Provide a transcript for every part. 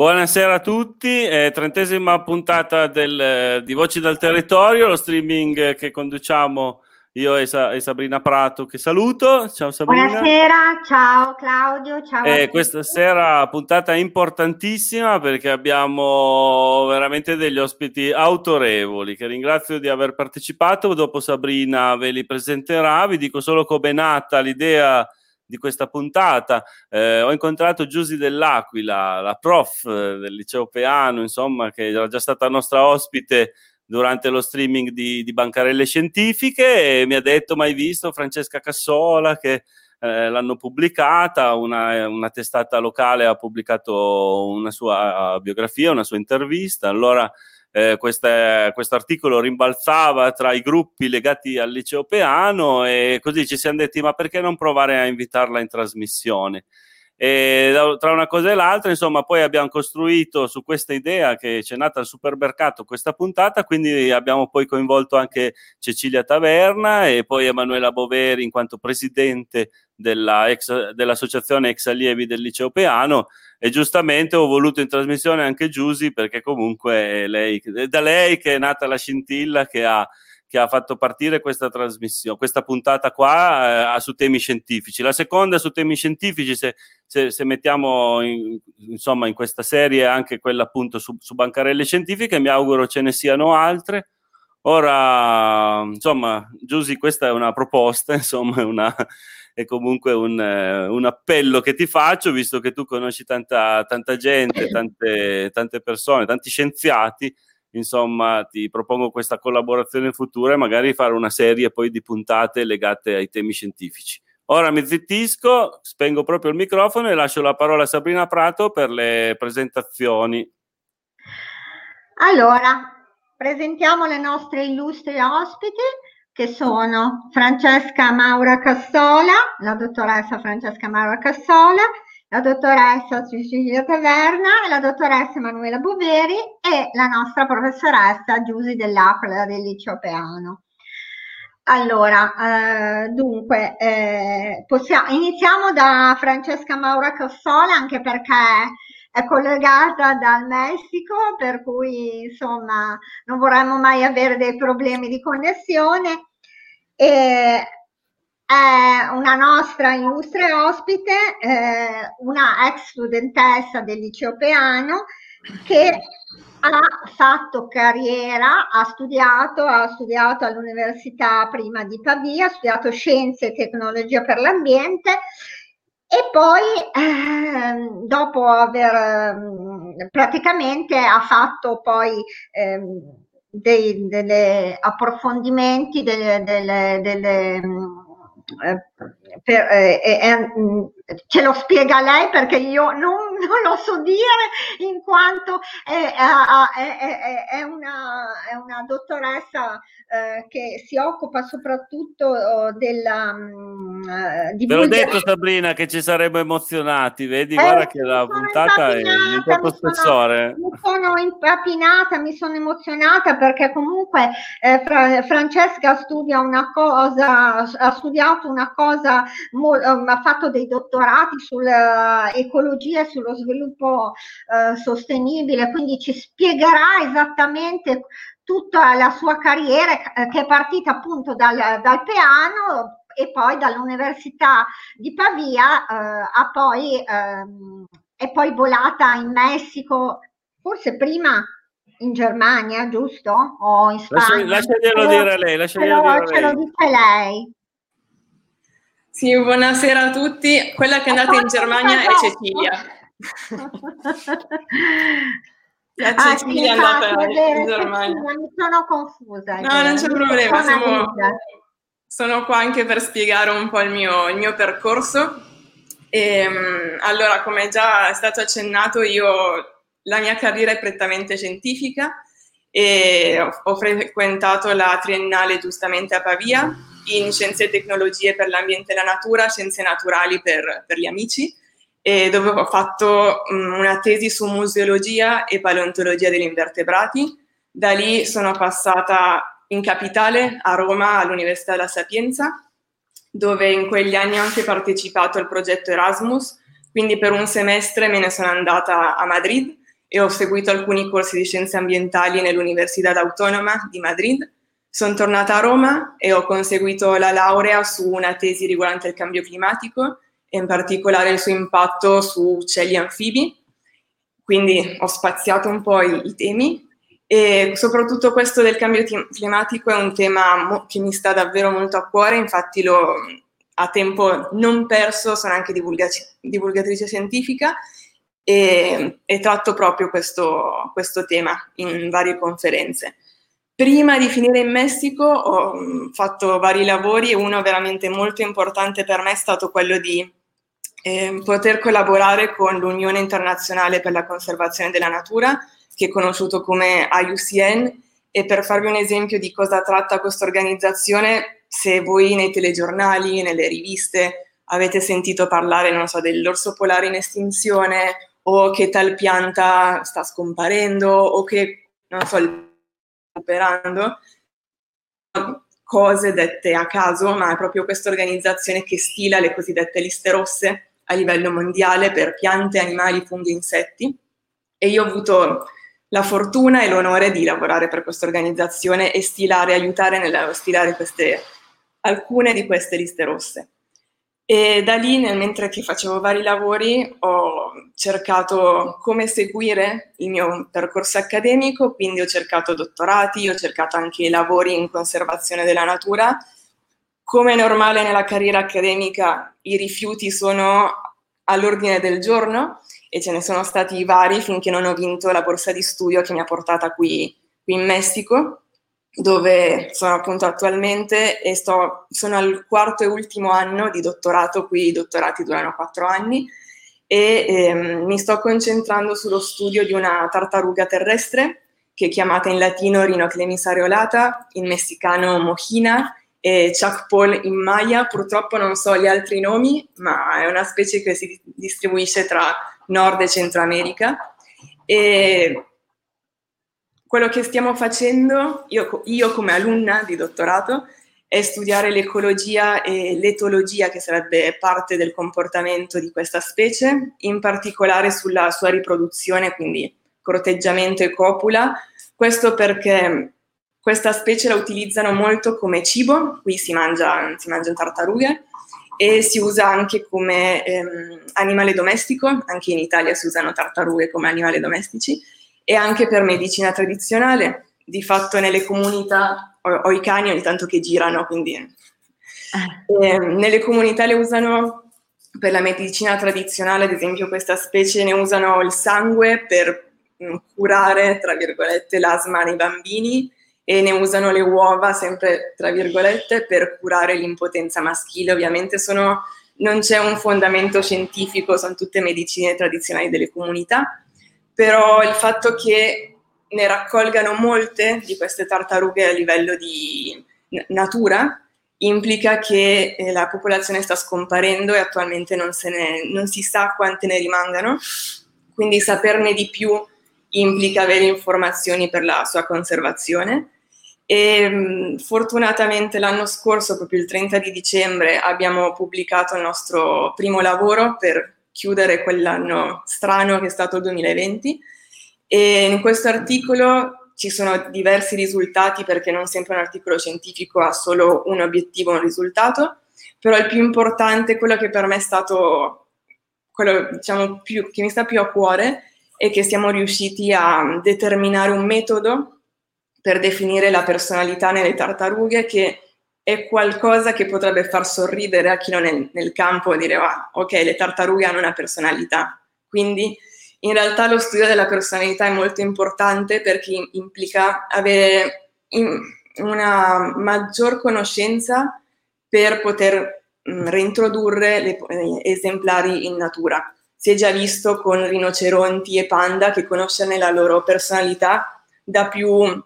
Buonasera a tutti, eh, trentesima puntata del, di Voci dal Territorio, lo streaming che conduciamo io e, Sa- e, Sabrina Prato che saluto. Ciao Sabrina. Buonasera, ciao Claudio, ciao. Eh, questa sera puntata importantissima perché abbiamo veramente degli ospiti autorevoli che ringrazio di aver partecipato. Dopo Sabrina ve li presenterà, vi dico solo come è nata l'idea di questa puntata. Eh, ho incontrato Giusy dell'Aquila, la prof eh, del liceo Peano, insomma, che era già stata nostra ospite durante lo streaming di, di Bancarelle Scientifiche e mi ha detto, mai visto Francesca Cassola che eh, l'hanno pubblicata, una, una, testata locale ha pubblicato una sua biografia, una sua intervista, allora eh, questo articolo rimbalzava tra i gruppi legati al liceo Peano e così ci siamo detti ma perché non provare a invitarla in trasmissione? E tra una cosa e l'altra, insomma, poi abbiamo costruito su questa idea che c'è nata al supermercato questa puntata, quindi abbiamo poi coinvolto anche Cecilia Taverna e poi Emanuela Boveri in quanto presidente della ex, dell'associazione ex allievi del liceo Peano e giustamente ho voluto in trasmissione anche Giusy perché comunque è, lei, è da lei che è nata la scintilla che ha che ha fatto partire questa trasmissione, questa puntata qua eh, su temi scientifici. La seconda su temi scientifici, se, se, se mettiamo in, insomma in questa serie anche quella appunto su, su bancarelle scientifiche, mi auguro ce ne siano altre. Ora, insomma, Giusy, questa è una proposta, insomma, una, è comunque un, un, appello che ti faccio, visto che tu conosci tanta, tanta gente, tante, tante persone, tanti scienziati insomma ti propongo questa collaborazione futura e magari fare una serie poi di puntate legate ai temi scientifici. Ora mi zittisco, spengo proprio il microfono e lascio la parola a Sabrina Prato per le presentazioni. Allora, presentiamo le nostre illustri ospiti che sono Francesca Maura Cassola, la dottoressa Francesca Maura Cassola, la dottoressa Cecilia Taverna, la dottoressa Emanuela Boveri e la nostra professoressa Giusy Dell'Aquila del Liceo Peano. Allora, eh, dunque, eh, possiamo, iniziamo da Francesca Maura Cassola, anche perché è collegata dal Messico, per cui insomma non vorremmo mai avere dei problemi di connessione. E è una nostra illustre ospite, eh, una ex studentessa del liceo Peano che ha fatto carriera, ha studiato, ha studiato all'università prima di Pavia, ha studiato scienze e tecnologia per l'ambiente e poi eh, dopo aver eh, praticamente ha fatto poi eh, dei delle approfondimenti, delle, delle, delle eh, per, eh, eh, ce lo spiega lei perché io non, non lo so dire in quanto è, è, è una, una, dottoressa eh, che si occupa soprattutto oh, della uh, Te l'ho detto Sabrina che ci saremmo emozionati, vedi? Guarda che la puntata è un po' spessore. Mi sono impapinata, mi sono emozionata perché comunque eh, Fra- Francesca studia una cosa, ha studiato una cosa um, ha fatto dei dottorati sull'ecologia e sullo sviluppo uh, sostenibile, quindi ci spiegherà esattamente tutta la sua carriera eh, che è partita appunto dal, dal piano e poi dall'università di Pavia a poi, um, è poi volata in Messico, forse prima in Germania, giusto? O in Spagna? Lasciaglielo dire lei, lasciaglielo dire lei. Ce lo dice lei. Sì, buonasera a tutti. Quella che è andata in Germania è Cecilia. La Cecilia ah, è andata in Germania. mi sono confusa. No, non c'è problema. Siamo, sono qua anche per spiegare un po' il mio, il mio percorso. E, ehm, allora, come già è stato accennato, io la mia carriera è prettamente scientifica e ho frequentato la triennale giustamente a Pavia in scienze e tecnologie per l'ambiente e la natura, scienze naturali per, per gli amici, dove ho fatto um, una tesi su museologia e paleontologia degli invertebrati. Da lì sono passata in capitale, a Roma, all'Università della Sapienza, dove in quegli anni ho anche partecipato al progetto Erasmus, quindi per un semestre me ne sono andata a Madrid e ho seguito alcuni corsi di scienze ambientali nell'Università Autonoma di Madrid. Sono tornata a Roma e ho conseguito la laurea su una tesi riguardante il cambio climatico e in particolare il suo impatto su uccelli anfibi. Quindi ho spaziato un po' i, i temi e soprattutto questo del cambio climatico è un tema mo- che mi sta davvero molto a cuore, infatti lo, a tempo non perso sono anche divulgaci- divulgatrice scientifica e, e tratto proprio questo, questo, tema in varie conferenze. Prima di finire in Messico ho mm, fatto vari lavori e uno veramente molto importante per me è stato quello di eh, poter collaborare con l'Unione Internazionale per la Conservazione della Natura, che è conosciuto come IUCN, e per farvi un esempio di cosa tratta questa organizzazione, se voi nei telegiornali, nelle riviste avete sentito parlare, non so, dell'orso polare in estinzione o che tal pianta sta scomparendo o che, non so, recuperando, cose dette a caso, ma è proprio questa organizzazione che stila le cosiddette liste rosse a livello mondiale per piante, animali, funghi e insetti. E io ho avuto la fortuna e l'onore di lavorare per questa organizzazione e stilare, aiutare nella stilare queste, alcune di queste liste rosse. E da lì, mentre che facevo vari lavori, ho cercato come seguire il mio percorso accademico, quindi ho cercato dottorati, ho cercato anche lavori in conservazione della natura. Come è normale nella carriera accademica, i rifiuti sono all'ordine del giorno e ce ne sono stati vari finché non ho vinto la borsa di studio che mi ha portata qui, qui in Messico dove sono appunto attualmente e sto, sono al quarto e ultimo anno di dottorato, qui i dottorati durano quattro anni e ehm, mi sto concentrando sullo studio di una tartaruga terrestre che è chiamata in latino Rhinoclemis areolata, in messicano mojina e Chacpol in maya. Purtroppo non so gli altri nomi, ma è una specie che si distribuisce tra Nord e Centro America. E quello che stiamo facendo, io, io, come alunna di dottorato, è studiare l'ecologia e l'etologia, che sarebbe parte del comportamento di questa specie, in particolare sulla sua riproduzione, quindi corteggiamento e copula. Questo perché questa specie la utilizzano molto come cibo, qui si, mangia, mangiano tartarughe, e si usa anche come ehm, animale domestico, anche in Italia si usano tartarughe come animali domestici, e anche per medicina tradizionale. Di fatto nelle comunità ho, ho i cani ogni tanto che girano, quindi eh, nelle comunità le usano per la medicina tradizionale, ad esempio questa specie ne usano il sangue per mh, mm, curare, tra virgolette, l'asma nei bambini e ne usano le uova, sempre tra virgolette, per curare l'impotenza maschile. Ovviamente sono, non c'è un fondamento scientifico, sono tutte medicine tradizionali delle comunità, però il fatto che ne raccolgano molte di queste tartarughe a livello di natura implica che eh, la popolazione sta scomparendo e attualmente non, ne, non si sa quante ne rimangano, quindi saperne di più implica avere informazioni per la sua conservazione. E mm, fortunatamente l'anno scorso, proprio il 30 di dicembre, abbiamo pubblicato il nostro primo lavoro per chiudere quell'anno strano che è stato il 2020 e in questo articolo ci sono diversi risultati perché non sempre un articolo scientifico ha solo un obiettivo, un risultato, però il più importante, quello che per me è stato quello diciamo, più, che mi sta più a cuore, è che siamo riusciti a determinare un metodo per definire la personalità nelle tartarughe che è qualcosa che potrebbe far sorridere a chi non è nel campo e dire ah, ok, le tartarughe hanno una personalità. Quindi in realtà lo studio della personalità è molto importante perché implica avere una maggior conoscenza per poter reintrodurre le, esemplari in natura. si è già visto con rinoceronti e panda che conoscere la loro personalità dà più,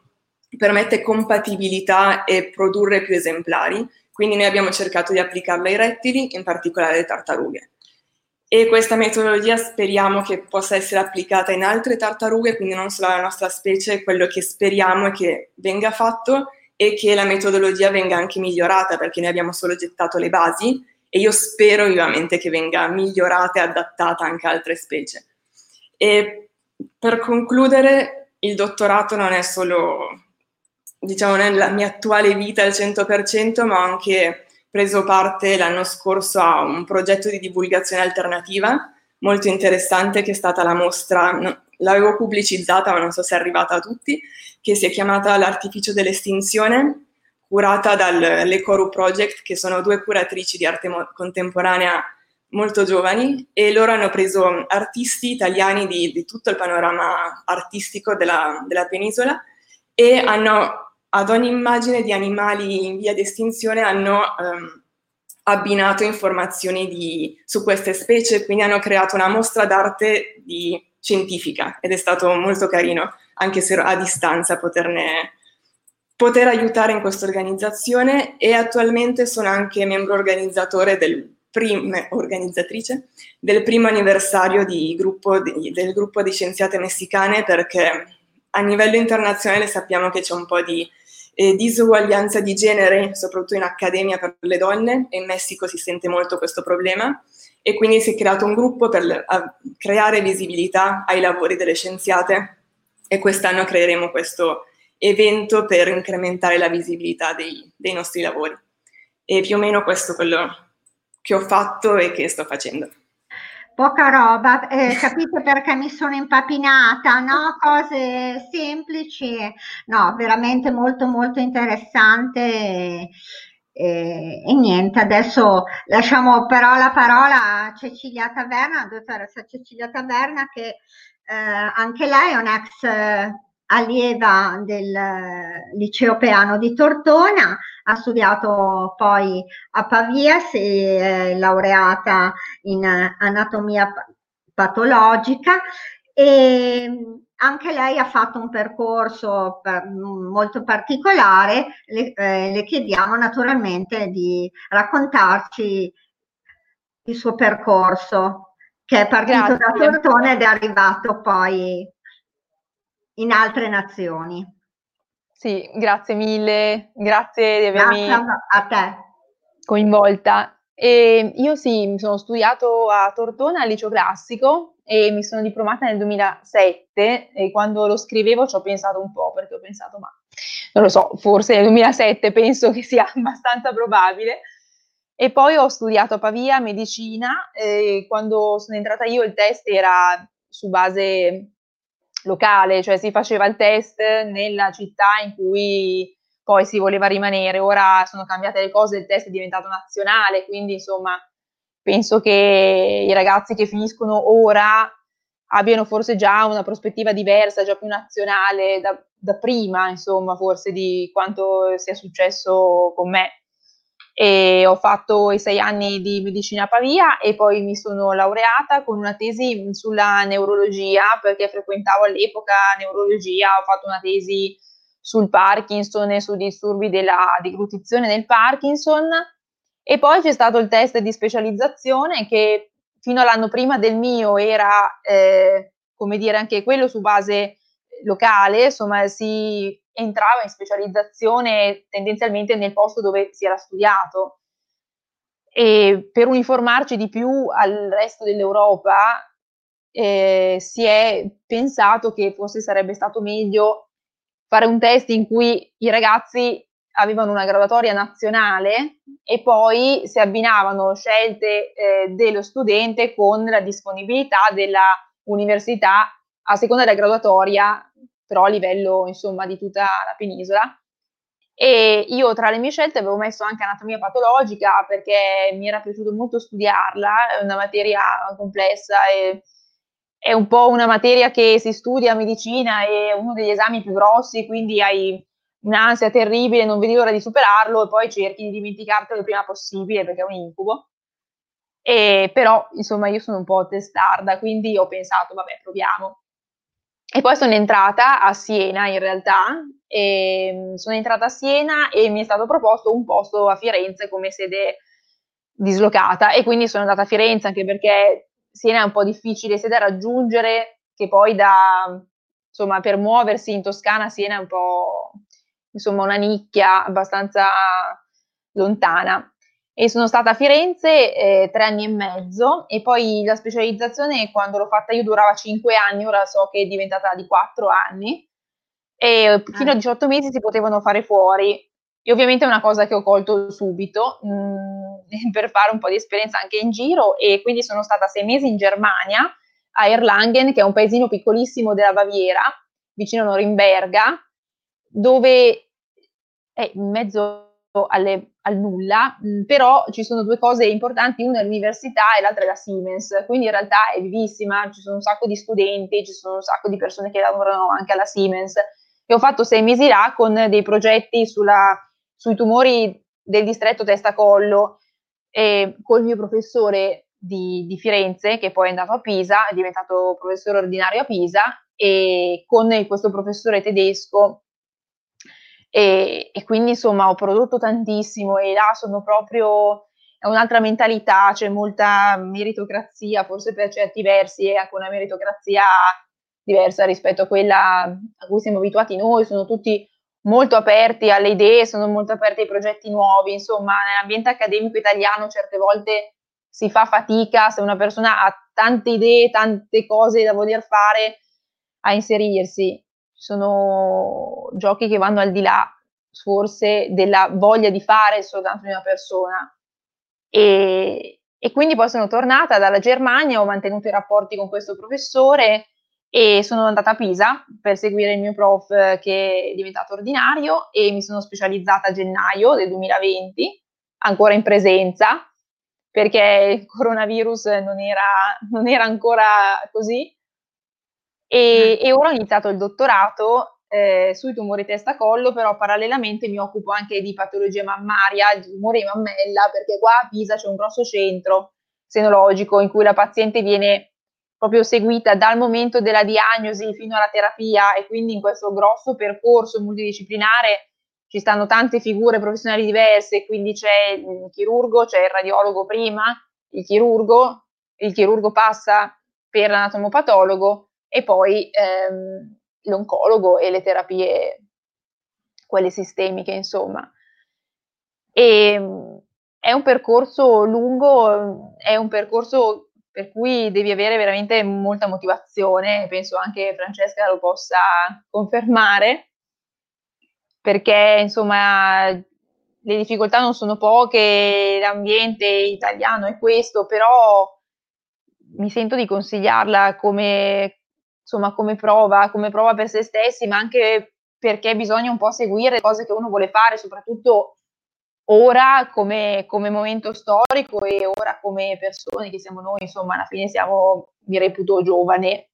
permette compatibilità e produrre più esemplari. Quindi noi abbiamo cercato di applicarla ai rettili, in particolare alle tartarughe. E questa metodologia speriamo che possa essere applicata in altre tartarughe, quindi non solo alla nostra specie, quello che speriamo è che venga fatto e che la metodologia venga anche migliorata, perché noi abbiamo solo gettato le basi e io spero vivamente che venga migliorata e adattata anche a altre specie. E per concludere, il dottorato non è solo, diciamo, nella mia attuale vita al 100%, ma ho anche preso parte l'anno scorso a un progetto di divulgazione alternativa molto interessante che è stata la mostra, l'avevo pubblicizzata ma non so se è arrivata a tutti, che si è chiamata L'artificio dell'estinzione curata dall'Ecoru Project, che sono due curatrici di arte mo- contemporanea molto giovani e loro hanno preso artisti italiani di, di tutto il panorama artistico della, della, penisola e hanno ad ogni immagine di animali in via di estinzione hanno um, abbinato informazioni di, su queste specie, quindi hanno creato una mostra d'arte di, scientifica ed è stato molto carino, anche se a distanza, poterne, poter aiutare in questa organizzazione e attualmente sono anche membro organizzatore del prim- organizzatrice del primo anniversario gruppo di, del gruppo di scienziate messicane perché a livello internazionale sappiamo che c'è un po' di eh, disuguaglianza di genere, soprattutto in accademia per le donne e in Messico si sente molto questo problema e quindi si è creato un gruppo per creare visibilità ai lavori delle scienziate e quest'anno creeremo questo evento per incrementare la visibilità dei, dei nostri lavori. E più o meno questo è quello che ho fatto e che sto facendo poca roba, eh, capite perché mi sono impapinata, no? Cose semplici, no, veramente molto molto interessante. E, e, e, niente, adesso lasciamo però la parola a Cecilia Taverna, dottoressa Cecilia Taverna, che eh, anche lei è un ex allieva del eh, liceo Peano di Tortona, ha studiato poi a Pavia, si è laureata in anatomia patologica e anche lei ha fatto un percorso per, molto particolare, le, eh, le, chiediamo naturalmente di raccontarci il suo percorso, che è partito Grazie. da Tortona ed è arrivato poi in altre nazioni. Sì, grazie mille, grazie di avermi grazie a te. coinvolta. E io sì, mi sono studiato a Tortona al liceo classico e mi sono diplomata nel 2007 e quando lo scrivevo ci ho pensato un po' perché ho pensato ma non lo so, forse nel 2007 penso che sia abbastanza probabile. E poi ho studiato a Pavia medicina e quando sono entrata io il test era su base locale, cioè si faceva il test nella città in cui poi si voleva rimanere. Ora sono cambiate le cose, il test è diventato nazionale, quindi insomma penso che i ragazzi che finiscono ora abbiano forse già una prospettiva diversa, già più nazionale da, da prima, insomma, forse di quanto sia successo con me e ho fatto i sei anni di medicina a Pavia e poi mi sono laureata con una tesi sulla neurologia perché frequentavo all'epoca neurologia, ho fatto una tesi sul Parkinson e sui disturbi della deglutizione del Parkinson. E poi c'è stato il test di specializzazione che fino all'anno prima del mio era, eh, come dire, anche quello su base locale, insomma si entrava in specializzazione tendenzialmente nel posto dove si era studiato. E per uniformarci di più al resto dell'Europa eh, si è pensato che forse sarebbe stato meglio fare un test in cui i ragazzi avevano una graduatoria nazionale e poi si abbinavano scelte eh, dello studente con la disponibilità della università a seconda della graduatoria però a livello insomma di tutta la penisola. E io tra le mie scelte avevo messo anche anatomia patologica perché mi era piaciuto molto studiarla, è una materia complessa e è un po' una materia che si studia a medicina, è uno degli esami più grossi, quindi hai un'ansia terribile, non vedi l'ora di superarlo e poi cerchi di dimenticartelo il prima possibile perché è un incubo. E, però, insomma, io sono un po' testarda, quindi ho pensato, vabbè, proviamo. E poi sono entrata a Siena in realtà, sono entrata a Siena e mi è stato proposto un posto a Firenze come sede dislocata. E quindi sono andata a Firenze anche perché Siena è un po' difficile sia da raggiungere che poi da, insomma, per muoversi in Toscana Siena è un po', insomma, una nicchia abbastanza lontana e sono stata a Firenze eh, tre anni e mezzo e poi la specializzazione quando l'ho fatta io durava cinque anni, ora so che è diventata di quattro anni e fino a 18 ah. mesi si potevano fare fuori e ovviamente è una cosa che ho colto subito mh, mm, per fare un po' di esperienza anche in giro e quindi sono stata sei mesi in Germania a Erlangen che è un paesino piccolissimo della Baviera vicino a Norimberga dove è in mezzo alle al nulla, mm, però ci sono due cose importanti, una è l'università e l'altra è la Siemens, quindi in realtà è vivissima, ci sono un sacco di studenti, ci sono un sacco di persone che lavorano anche alla Siemens. E ho fatto sei mesi là con dei progetti sulla, sui tumori del distretto testa-collo e col mio professore di, di, Firenze, che poi è andato a Pisa, è diventato professore ordinario a Pisa, e con questo professore tedesco e, e, quindi insomma ho prodotto tantissimo e là sono proprio è un'altra mentalità, c'è molta meritocrazia, forse per certi versi è anche una meritocrazia diversa rispetto a quella a cui siamo abituati noi, sono tutti molto aperti alle idee, sono molto aperti ai progetti nuovi, insomma nell'ambiente accademico italiano certe volte si fa fatica se una persona ha tante idee, tante cose da voler fare a inserirsi sono giochi che vanno al di là forse della voglia di fare soltanto di una persona. E, e quindi poi sono tornata dalla Germania, ho mantenuto i rapporti con questo professore e sono andata a Pisa per seguire il mio prof che è diventato ordinario e mi sono specializzata a gennaio del 2020, ancora in presenza, perché il coronavirus non era, non era ancora così e, mm. e ora ho iniziato il dottorato eh, sui tumori testa-collo, però parallelamente mi occupo anche di patologia mammaria, di tumori mammella, perché qua a Pisa c'è un grosso centro senologico in cui la paziente viene proprio seguita dal momento della diagnosi fino alla terapia e quindi in questo grosso percorso multidisciplinare ci stanno tante figure professionali diverse, quindi c'è il chirurgo, c'è il radiologo prima, il chirurgo, il chirurgo passa per l'anatomopatologo e poi ehm, l'oncologo e le terapie, quelle sistemiche, insomma. E, ehm, è un percorso lungo, è un percorso per cui devi avere veramente molta motivazione, penso anche Francesca lo possa confermare, perché insomma le difficoltà non sono poche, l'ambiente italiano è questo, però mi sento di consigliarla come, insomma, come prova, come prova per se stessi, ma anche perché bisogna un po' seguire le cose che uno vuole fare, soprattutto ora come, come momento storico e ora come persone che siamo noi, insomma, alla fine siamo, mi reputo giovane,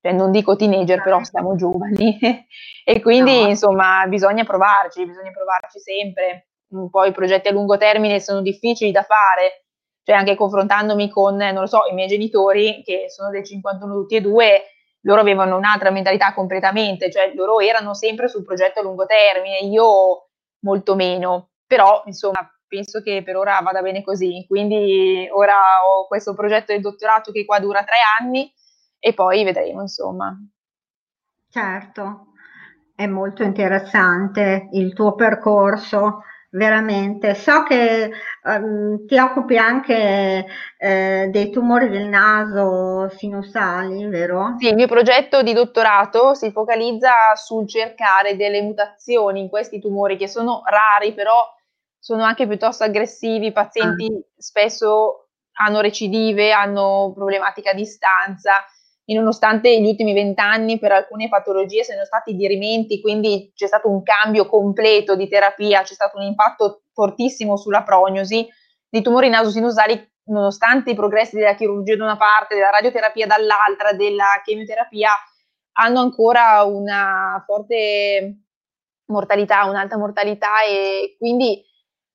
cioè non dico teenager, però certo. siamo giovani e quindi no. insomma bisogna provarci, bisogna provarci sempre. Poi i progetti a lungo termine sono difficili da fare, cioè anche confrontandomi con, non lo so, i miei genitori che sono del 51 tutti e due, loro avevano un'altra mentalità completamente, cioè loro erano sempre sul progetto a lungo termine, io molto meno, però insomma penso che per ora vada bene così, quindi ora ho questo progetto di dottorato che qua dura tre anni e poi vedremo insomma. Certo, è molto interessante il tuo percorso veramente. So che um, ti occupi anche eh, dei tumori del naso sinusali, vero? Sì, il mio progetto di dottorato si focalizza sul cercare delle mutazioni in questi tumori che sono rari, però sono anche piuttosto aggressivi, i pazienti ah. spesso hanno recidive, hanno problematica a distanza e nonostante gli ultimi vent'anni per alcune patologie siano stati dirimenti, quindi c'è stato un cambio completo di terapia, c'è stato un impatto fortissimo sulla prognosi, i tumori nasosinusali, nonostante i progressi della chirurgia da una parte, della radioterapia dall'altra, della chemioterapia, hanno ancora una forte mortalità, un'alta mortalità e quindi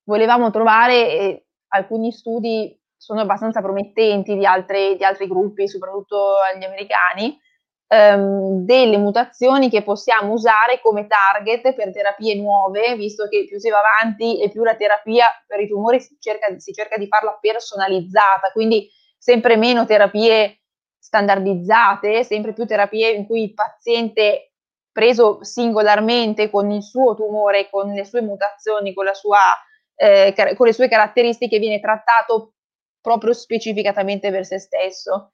volevamo trovare eh, alcuni studi sono abbastanza promettenti di, altre, di altri gruppi, soprattutto gli americani, ehm, delle mutazioni che possiamo usare come target per terapie nuove, visto che più si va avanti e più la terapia per i tumori si cerca, si cerca di farla personalizzata, quindi sempre meno terapie standardizzate, sempre più terapie in cui il paziente preso singolarmente con il suo tumore, con le sue mutazioni, con, sua, eh, con le sue caratteristiche, viene trattato proprio specificatamente per se stesso.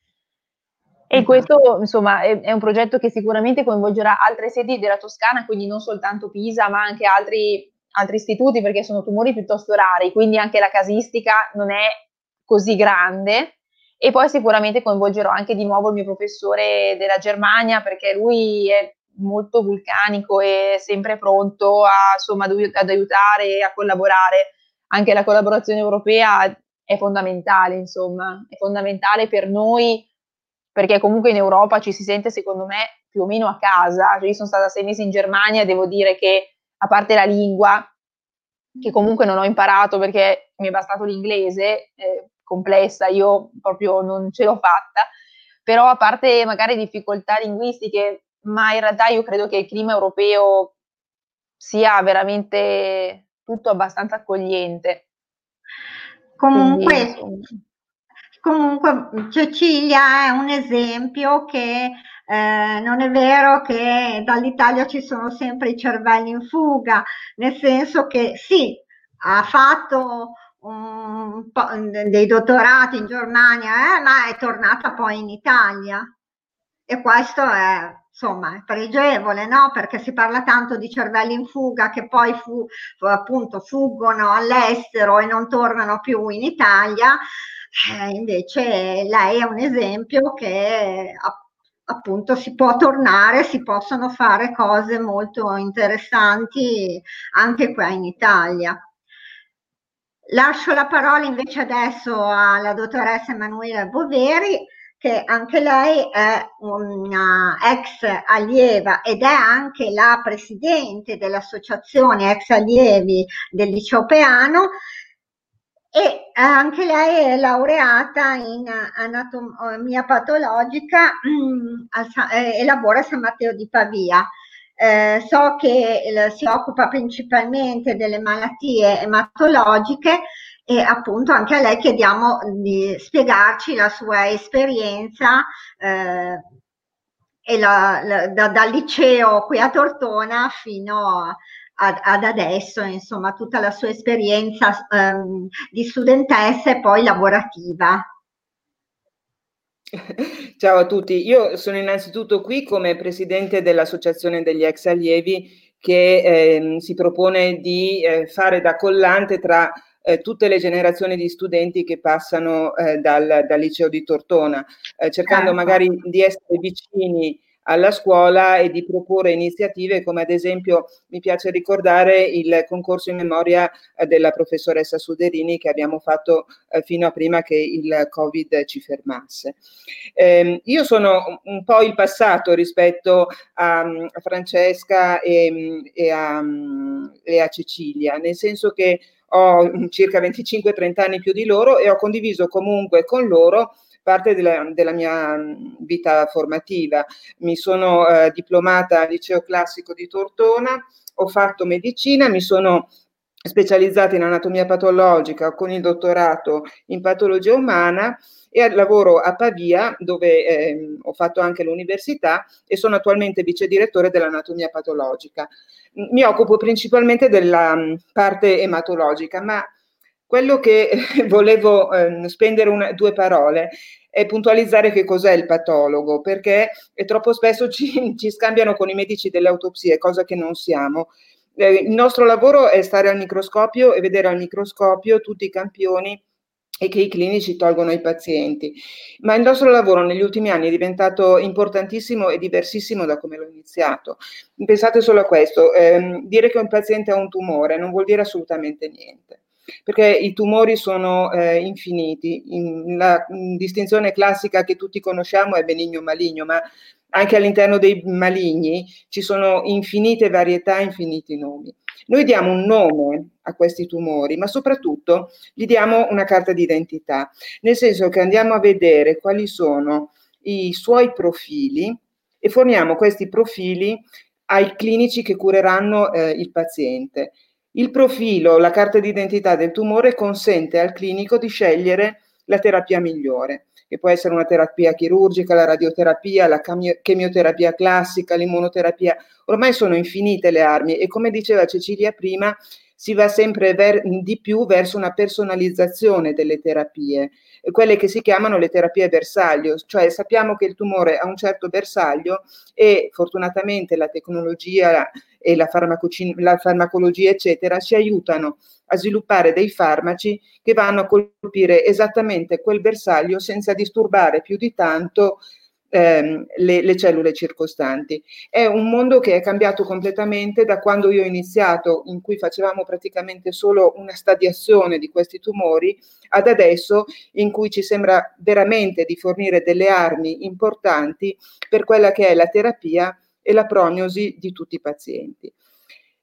E esatto. questo, insomma, è, è, un progetto che sicuramente coinvolgerà altre sedi della Toscana, quindi non soltanto Pisa, ma anche altri, altri istituti, perché sono tumori piuttosto rari, quindi anche la casistica non è così grande. E poi sicuramente coinvolgerò anche di nuovo il mio professore della Germania, perché lui è molto vulcanico e sempre pronto a, insomma, ad aiutare e a collaborare. Anche la collaborazione europea è fondamentale, insomma, è fondamentale per noi perché comunque in Europa ci si sente secondo me più o meno a casa. Cioè, io sono stata sei mesi in Germania e devo dire che a parte la lingua, che comunque non ho imparato perché mi è bastato l'inglese, eh, complessa, io proprio non ce l'ho fatta, però a parte magari difficoltà linguistiche, ma in realtà io credo che il clima europeo sia veramente tutto abbastanza accogliente. Comunque, Quindi, Comunque Cecilia è un esempio che eh, non è vero che dall'Italia ci sono sempre i cervelli in fuga, nel senso che sì, ha fatto un po' dei dottorati in Germania, eh, ma è tornata poi in Italia. E questo è, insomma, pregevole, no? Perché si parla tanto di cervelli in fuga che poi fu, appunto fuggono all'estero e non tornano più in Italia. Eh, invece lei è un esempio che appunto si può tornare, si possono fare cose molto interessanti anche qua in Italia. Lascio la parola invece adesso alla dottoressa Emanuela Boveri, che anche lei è una ex allieva ed è anche la presidente dell'associazione ex allievi del liceo Peano e anche lei è laureata in anatomia patologica eh, e lavora a San Matteo di Pavia. Eh, so che eh, si occupa principalmente delle malattie ematologiche e appunto anche a lei chiediamo di spiegarci la sua esperienza eh, e la, la, da, dal liceo qui a Tortona fino a, ad, ad adesso, insomma, tutta la sua esperienza ehm, di studentessa e poi lavorativa. Ciao a tutti, io sono innanzitutto qui come presidente dell'Associazione degli ex allievi che eh, si propone di eh, fare da collante tra eh, tutte le generazioni di studenti che passano eh, dal, dal, liceo di Tortona, eh, cercando certo. magari di essere vicini alla scuola e di proporre iniziative come ad esempio mi piace ricordare il concorso in memoria eh, della professoressa Suderini che abbiamo fatto eh, fino a prima che il Covid ci fermasse. Eh, io sono un po' il passato rispetto a, a Francesca e, e, a, e a Cecilia, nel senso che ho circa 25-30 anni più di loro e ho condiviso comunque con loro parte della, della mia vita formativa. Mi sono eh, diplomata al liceo classico di Tortona, ho fatto medicina, mi sono specializzata in anatomia patologica con il dottorato in patologia umana e lavoro a Pavia dove eh, ho fatto anche l'università e sono attualmente vice direttore dell'anatomia patologica. Mi occupo principalmente della parte ematologica, ma quello che volevo eh, spendere una, due parole è puntualizzare che cos'è il patologo, perché troppo spesso ci, ci scambiano con i medici delle autopsie, cosa che non siamo. Eh, il nostro lavoro è stare al microscopio e vedere al microscopio tutti i campioni e che i clinici tolgono ai pazienti. Ma il nostro lavoro negli ultimi anni è diventato importantissimo e diversissimo da come l'ho iniziato. Pensate solo a questo, eh, dire che un paziente ha un tumore non vuol dire assolutamente niente perché i tumori sono eh, infiniti. In, la in distinzione classica che tutti conosciamo è benigno-maligno, ma anche all'interno dei maligni ci sono infinite varietà, infiniti nomi. Noi diamo un nome a questi tumori, ma soprattutto gli diamo una carta d'identità, nel senso che andiamo a vedere quali sono i suoi profili e forniamo questi profili ai clinici che cureranno eh, il paziente. Il profilo, la carta d'identità del tumore consente al clinico di scegliere la terapia migliore, che può essere una terapia chirurgica, la radioterapia, la chemioterapia classica, l'immunoterapia. Ormai sono infinite le armi e come diceva Cecilia prima, si va sempre ver- di più verso una personalizzazione delle terapie, quelle che si chiamano le terapie bersaglio, cioè sappiamo che il tumore ha un certo bersaglio e fortunatamente la tecnologia e la, la farmacologia, eccetera, ci aiutano a sviluppare dei farmaci che vanno a colpire esattamente quel bersaglio senza disturbare più di tanto ehm, le, le, cellule circostanti. È un mondo che è cambiato completamente da quando io ho iniziato, in cui facevamo praticamente solo una stadiazione di questi tumori, ad adesso in cui ci sembra veramente di fornire delle armi importanti per quella che è la terapia e la prognosi di tutti i pazienti.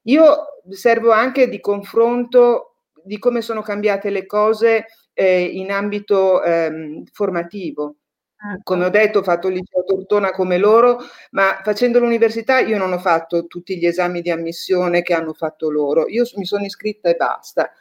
Io servo anche di confronto di come sono cambiate le cose eh, in ambito ehm, formativo. Ecco. Come ho detto, ho fatto il liceo Tortona come loro, ma facendo l'università io non ho fatto tutti gli esami di ammissione che hanno fatto loro. Io mi sono iscritta e basta.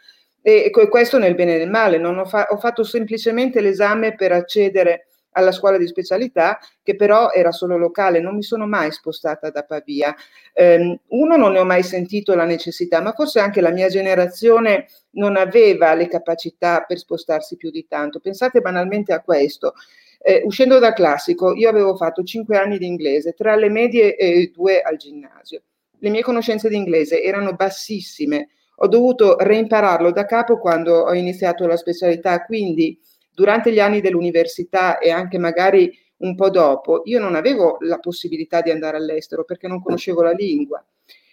E questo nel bene e nel male. Ho, fa- ho fatto semplicemente l'esame per accedere alla scuola di specialità, che però era solo locale, non mi sono mai spostata da Pavia. Um, uno, non ne ho mai sentito la necessità, ma forse anche la mia generazione non aveva le capacità per spostarsi più di tanto. Pensate banalmente a questo. Eh, uscendo da classico, io avevo fatto cinque anni di inglese, tre alle medie e due al ginnasio. Le mie conoscenze di inglese erano bassissime. Ho dovuto reimpararlo da capo quando ho iniziato la specialità, quindi durante gli anni dell'università e anche magari un po' dopo, io non avevo la possibilità di andare all'estero perché non conoscevo la lingua.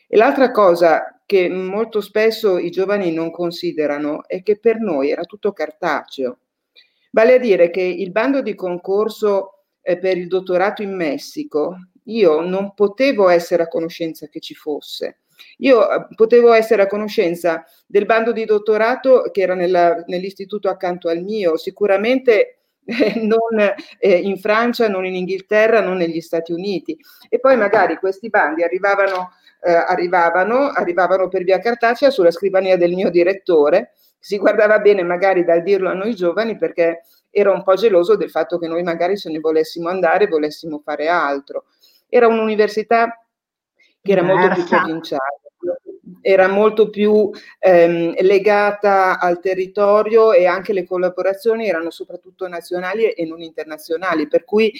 E l'altra cosa che molto spesso i giovani non considerano è che per noi era tutto cartaceo. Vale a dire che il bando di concorso eh, per il dottorato in Messico, io non potevo essere a conoscenza che ci fosse. Io eh, potevo essere a conoscenza del bando di dottorato che era nella, nell'istituto accanto al mio, sicuramente eh, non eh, in Francia, non in Inghilterra, non negli Stati Uniti. E poi magari questi bandi arrivavano, eh, arrivavano, arrivavano per via cartacea sulla scrivania del mio direttore si guardava bene magari dal dirlo a noi giovani perché era un po' geloso del fatto che noi magari se ne volessimo andare, volessimo fare altro. Era un'università che era molto più provinciale, era molto più ehm, legata al territorio e anche le collaborazioni erano soprattutto nazionali e non internazionali, per cui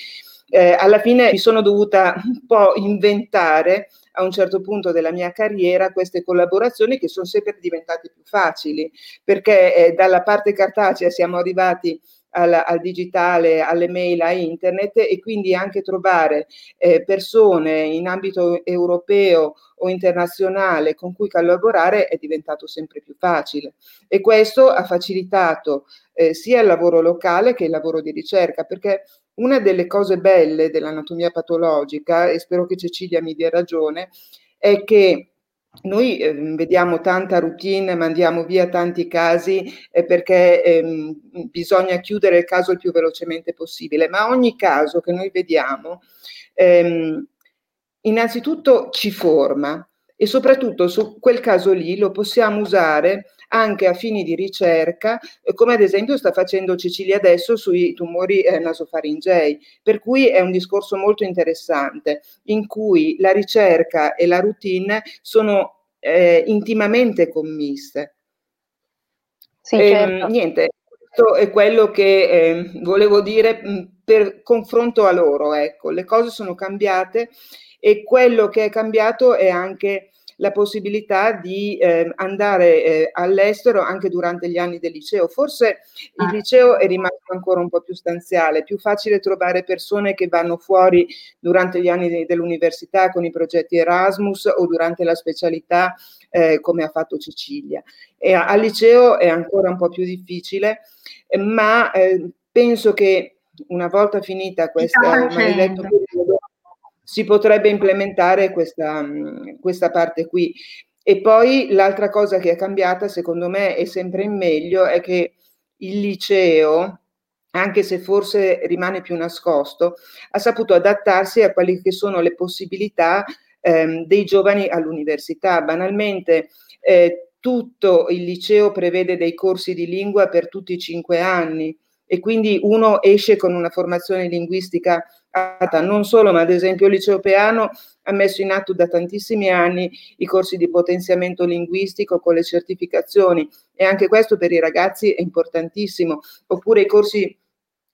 eh, alla fine mi sono dovuta un po' inventare a un certo punto della mia carriera queste collaborazioni che sono sempre diventate più facili, perché eh, dalla parte cartacea siamo arrivati al, al, digitale, alle mail, a internet e quindi anche trovare eh, persone in ambito europeo o internazionale con cui collaborare è diventato sempre più facile. E questo ha facilitato eh, sia il lavoro locale che il lavoro di ricerca perché una delle cose belle dell'anatomia patologica, e spero che Cecilia mi dia ragione, è che noi eh, vediamo tanta routine, mandiamo via tanti casi eh, perché ehm, bisogna chiudere il caso il più velocemente possibile, ma ogni caso che noi vediamo ehm, innanzitutto ci forma e soprattutto su quel caso lì lo possiamo usare anche a fini di ricerca, eh, come ad esempio sta facendo Cecilia adesso sui tumori eh, nasofaringei, per cui è un discorso molto interessante in cui la ricerca e la routine sono eh, intimamente commisse. Sì, e, ehm, certo. Niente, questo è quello che eh, volevo dire per confronto a loro, ecco, le cose sono cambiate e quello che è cambiato è anche la possibilità di eh, andare eh, all'estero anche durante gli anni del liceo. Forse il ah. liceo è rimasto ancora un po' più stanziale, più facile trovare persone che vanno fuori durante gli anni dell'università con i progetti Erasmus o durante la specialità eh, come ha fatto Cecilia. E al liceo è ancora un po' più difficile, ma eh, penso che una volta finita questa maledetta periodo si potrebbe implementare questa, questa parte qui. E poi l'altra cosa che è cambiata, secondo me, è sempre in meglio, è che il liceo, anche se forse rimane più nascosto, ha saputo adattarsi a quelle che sono le possibilità ehm, dei giovani all'università. Banalmente, eh, tutto il liceo prevede dei corsi di lingua per tutti i cinque anni e quindi uno esce con una formazione linguistica alta, non solo, ma ad esempio il liceo Peano ha messo in atto da tantissimi anni i corsi di potenziamento linguistico con le certificazioni e anche questo per i ragazzi è importantissimo, oppure i corsi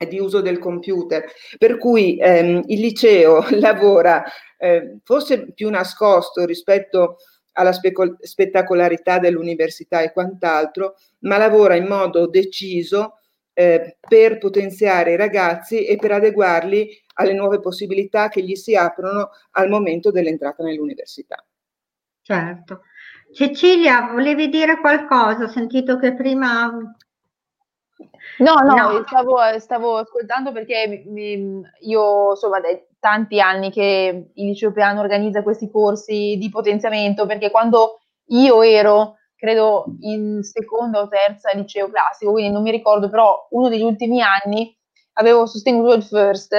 di uso del computer. Per cui ehm, il liceo lavora eh, forse più nascosto rispetto alla speco- spettacolarità dell'università e quant'altro, ma lavora in modo deciso eh, per potenziare i ragazzi e per adeguarli alle nuove possibilità che gli si aprono al momento dell'entrata nell'università. Certo. Cecilia, volevi dire qualcosa? Ho sentito che prima... No, no, no. Stavo, stavo, ascoltando perché mi, io, insomma, dai tanti anni che il liceo piano organizza questi corsi di potenziamento, perché quando io ero credo in seconda o terza liceo classico, quindi non mi ricordo, però uno degli ultimi anni avevo sostenuto il first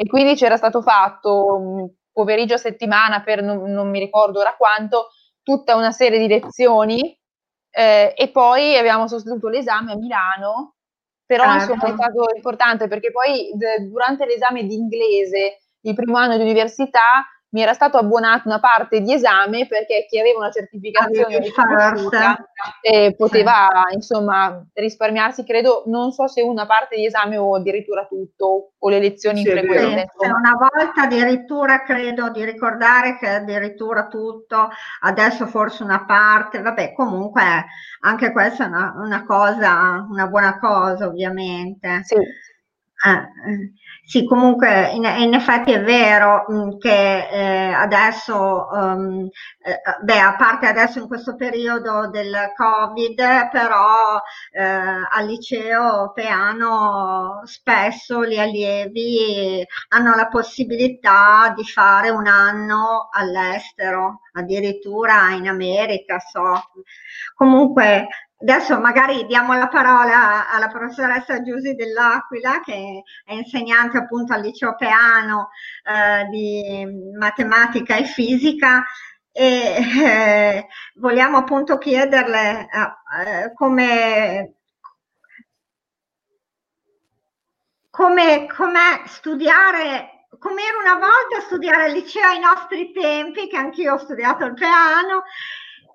e quindi c'era stato fatto un pomeriggio a settimana per non, non mi ricordo ora quanto, tutta una serie di lezioni eh, e poi abbiamo sostenuto l'esame a Milano, però certo. insomma è stato importante perché poi d- durante l'esame di inglese, il primo anno di università, mi era stato abbonato una parte di esame perché chi aveva una certificazione riconosciuta eh, poteva sì. insomma risparmiarsi, credo, non so se una parte di esame o addirittura tutto o le lezioni sì, infrequenti. Sì, una volta addirittura credo di ricordare che addirittura tutto, adesso forse una parte, vabbè comunque anche questa è una, una cosa, una buona cosa ovviamente. Sì. Eh, eh. Sì, comunque in, in, effetti è vero mm, che eh, adesso, um, eh, beh, a parte adesso in questo periodo del Covid, però eh, al liceo Peano spesso gli allievi hanno la possibilità di fare un anno all'estero, addirittura in America, so. Comunque Adesso magari diamo la parola alla professoressa Giusy dell'Aquila, che è insegnante appunto al liceo Peano eh, di matematica e fisica e eh, vogliamo appunto chiederle eh, come, come, come studiare come era una volta studiare al liceo ai nostri tempi, che anch'io ho studiato il piano,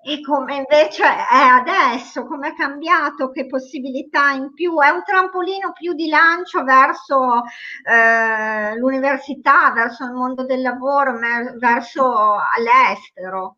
e come invece è adesso, come è cambiato, che possibilità in più, è un trampolino più di lancio verso eh, l'università, verso il mondo del lavoro, verso all'estero.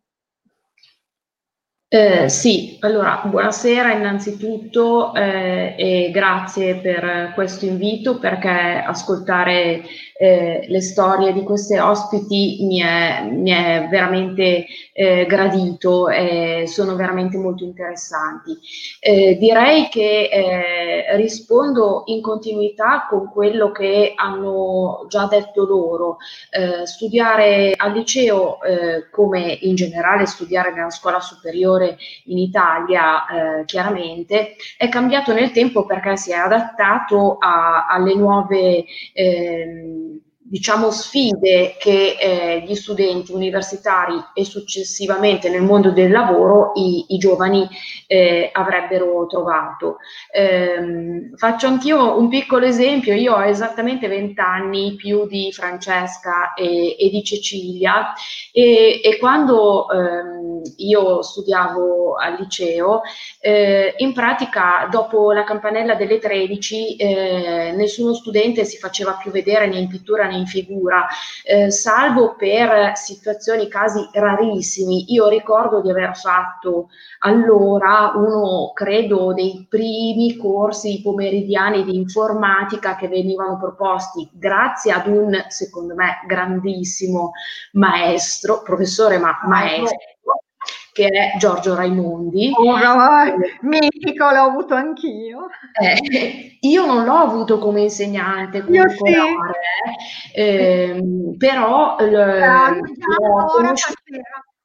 Eh, sì, allora buonasera innanzitutto eh, e grazie per questo invito perché ascoltare eh, le storie di queste ospiti mi è, mi è veramente eh, gradito e sono veramente molto interessanti. Eh, direi che eh, rispondo in continuità con quello che hanno già detto loro. Eh, studiare al liceo, eh, come in generale studiare nella scuola superiore in Italia, chiaramente, è cambiato nel tempo perché si è adattato a, alle nuove... Ehm, diciamo, sfide che eh, gli studenti universitari e successivamente nel mondo del lavoro i, i giovani eh, avrebbero trovato. Eh, faccio anch'io un piccolo esempio, io ho esattamente 20 anni più di Francesca e, e di Cecilia e, e quando ehm, io studiavo al liceo, eh, in pratica dopo la campanella delle 13 eh, nessuno studente si faceva più vedere né in pittura né in figura, eh, salvo per situazioni, casi rarissimi. Io ricordo di aver fatto allora uno, credo, dei primi corsi pomeridiani di informatica che venivano proposti grazie ad un, secondo me, grandissimo maestro, professore ma maestro, che è Giorgio Raimondi. Oh, eh, mitico, l'ho avuto anch'io. Eh, io non l'ho avuto come insegnante, come io sì. eh, però l- l'ho conosciuto.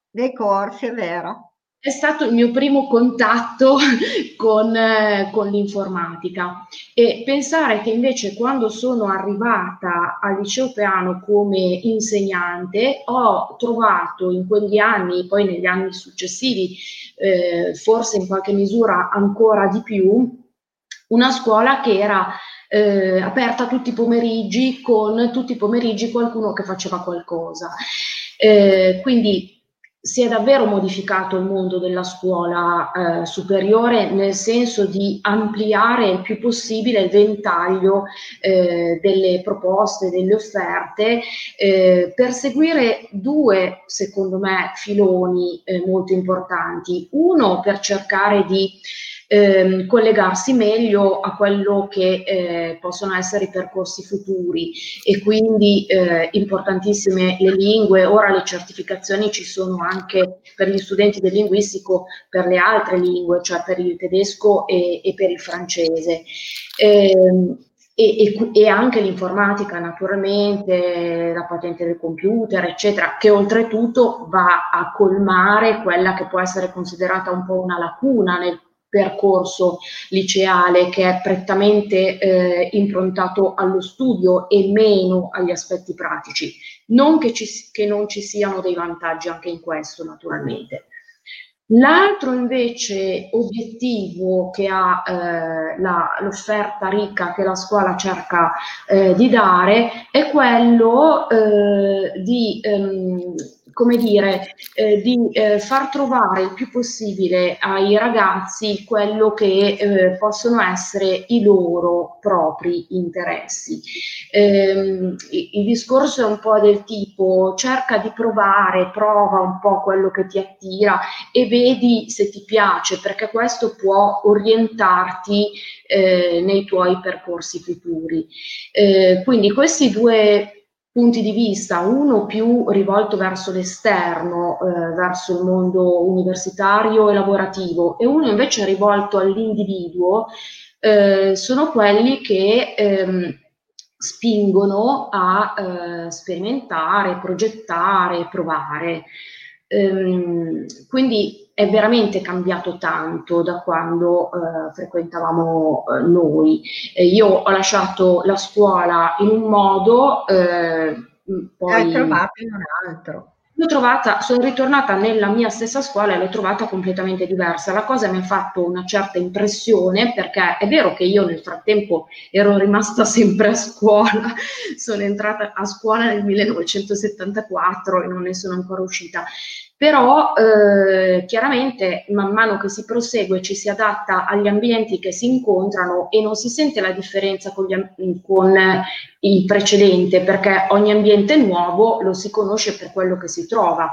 Dei corsi, è vero è stato il mio primo contatto con, eh, con, l'informatica e pensare che invece quando sono arrivata al liceo Peano come insegnante ho trovato in quegli anni, poi negli anni successivi, eh, forse in qualche misura ancora di più, una scuola che era eh, aperta tutti i pomeriggi con tutti i pomeriggi qualcuno che faceva qualcosa. Eh, quindi si è davvero modificato il mondo della scuola eh, superiore nel senso di ampliare il più possibile il ventaglio eh, delle proposte, delle offerte, eh, per seguire due, secondo me, filoni eh, molto importanti. Uno per cercare di ehm, collegarsi meglio a quello che eh, possono essere i percorsi futuri e quindi eh, importantissime le lingue, ora le certificazioni ci sono anche per gli studenti del linguistico per le altre lingue, cioè per il tedesco e, e per il francese. Eh, e, e, e, anche l'informatica naturalmente, la patente del computer, eccetera, che oltretutto va a colmare quella che può essere considerata un po' una lacuna nel percorso liceale che è prettamente eh, improntato allo studio e meno agli aspetti pratici. Non che, ci, che non ci siano dei vantaggi anche in questo, naturalmente. L'altro invece obiettivo che ha eh, la, l'offerta ricca che la scuola cerca eh, di dare è quello eh, di ehm, come dire, eh, di eh, far trovare il più possibile ai ragazzi quello che eh, possono essere i loro propri interessi. Ehm, il discorso è un po' del tipo cerca di provare, prova un po' quello che ti attira e vedi se ti piace, perché questo può orientarti eh, nei tuoi percorsi futuri. Eh, quindi questi due punti di vista, uno più rivolto verso l'esterno, eh, verso il mondo universitario e lavorativo, e uno invece rivolto all'individuo, eh, sono quelli che ehm, spingono a eh, sperimentare, progettare, provare. Ehm, quindi è veramente cambiato tanto da quando eh, frequentavamo eh, noi. Eh, io ho lasciato la scuola in un modo, eh, poi... L'hai trovato in un altro. L'ho trovata, sono ritornata nella mia stessa scuola e l'ho trovata completamente diversa. La cosa mi ha fatto una certa impressione perché è vero che io nel frattempo ero rimasta sempre a scuola, sono entrata a scuola nel 1974 e non ne sono ancora uscita, però eh, chiaramente man mano che si prosegue ci si adatta agli ambienti che si incontrano e non si sente la differenza con, gli, con il precedente perché ogni ambiente nuovo lo si conosce per quello che si trova.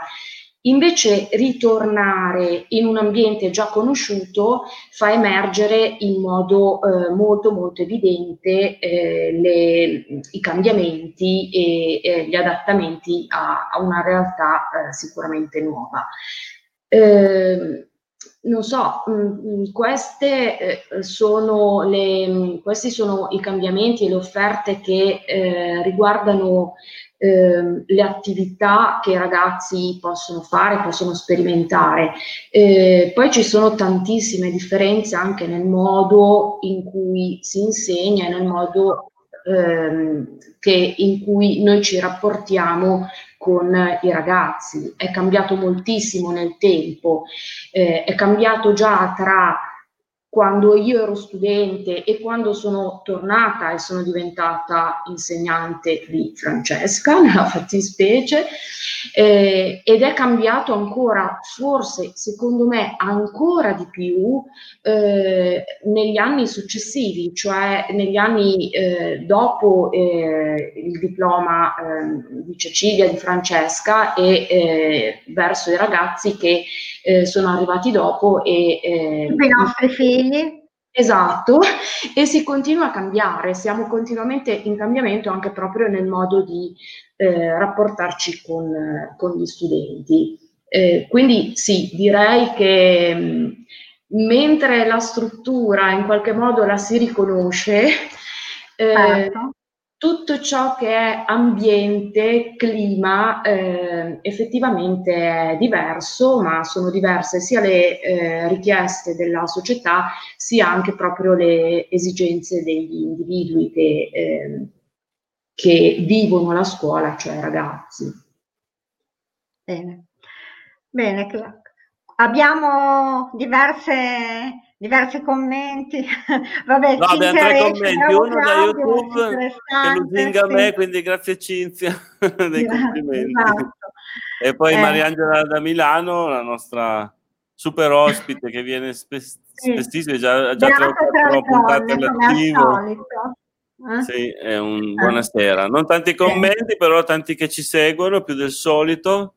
Invece ritornare in un ambiente già conosciuto fa emergere in modo eh, molto molto evidente eh, le, i cambiamenti e, e, gli adattamenti a, a una realtà eh, sicuramente nuova. Eh, non so, mh, mm, queste, eh, sono le, mm, questi sono i cambiamenti e le offerte che eh, riguardano eh, le attività che i ragazzi possono fare, possono sperimentare. Eh, poi ci sono tantissime differenze anche nel modo in cui si insegna e nel modo ehm, che, in cui noi ci rapportiamo con i ragazzi. È cambiato moltissimo nel tempo, eh, è cambiato già tra quando io ero studente e quando sono tornata e sono diventata insegnante di Francesca, nella fattispecie, eh, ed è cambiato ancora, forse secondo me ancora di più, eh, negli anni successivi, cioè negli anni eh, dopo eh, il diploma ehm, di Cecilia, di Francesca e eh, verso i ragazzi che eh, sono arrivati dopo e... Eh, I nostri figli. Esatto, e si continua a cambiare, siamo continuamente in cambiamento anche proprio nel modo di eh, rapportarci con, con, gli studenti. Eh, quindi sì, direi che mh, mentre la struttura in qualche modo la si riconosce, eh, certo tutto ciò che è ambiente, clima, eh, effettivamente è diverso, ma sono diverse sia le eh, richieste della società, sia anche proprio le esigenze degli individui che, eh, che vivono la scuola, cioè i ragazzi. Bene, bene. Abbiamo diverse diversi commenti. Vabbè, no, abbiamo tre commenti, uno da YouTube che lusinga sì. me, quindi grazie Cinzia dei complimenti. Esatto. E poi eh. Mariangela da Milano, la nostra super ospite che viene spes- sì. spessissimo, già, già tre o quattro puntate all'attivo. Eh? Sì, è un eh. buonasera. Non tanti commenti, però tanti che ci seguono, più del solito.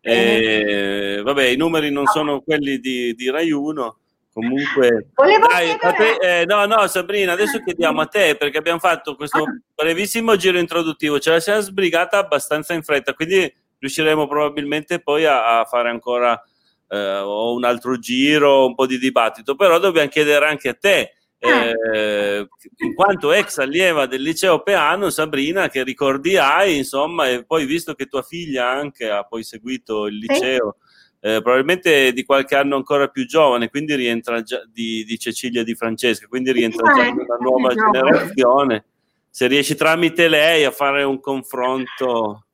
E, vabbè, i numeri non sono quelli di, di Rai 1, Comunque, dai, te, eh, no, no, Sabrina, adesso chiediamo a te perché abbiamo fatto questo ah. brevissimo giro introduttivo, ce la siamo sbrigata abbastanza in fretta, quindi riusciremo probabilmente poi a, a fare ancora eh, un altro giro, un po' di dibattito, però dobbiamo chiedere anche a te. Eh, eh in quanto ex allieva del liceo Peano, Sabrina, che ricordi hai, insomma, e poi visto che tua figlia anche ha poi seguito il liceo, eh, probabilmente di qualche anno ancora più giovane, quindi rientra già di, di Cecilia di Francesca, quindi rientra già una nuova generazione. Se riesci tramite lei a fare un confronto,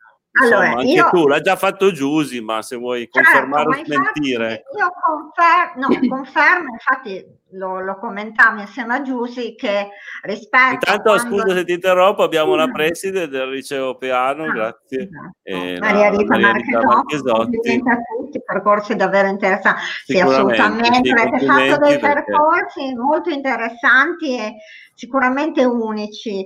insomma, anche io, tu l'ha già fatto Giusy, ma se vuoi certo, confermare o smentire. Io confer- no, confermo, infatti lo, lo commentavi insieme a Giusy che rispetto Intanto quando... scusa se ti interrompo, abbiamo la preside del liceo Piano, ah, grazie. Esatto. Eh, Maria Rita, Maria Rita Marchesotti. Tutti, percorsi davvero interessanti. Sì, assolutamente, sì, avete fatto dei perché... percorsi molto interessanti e sicuramente unici.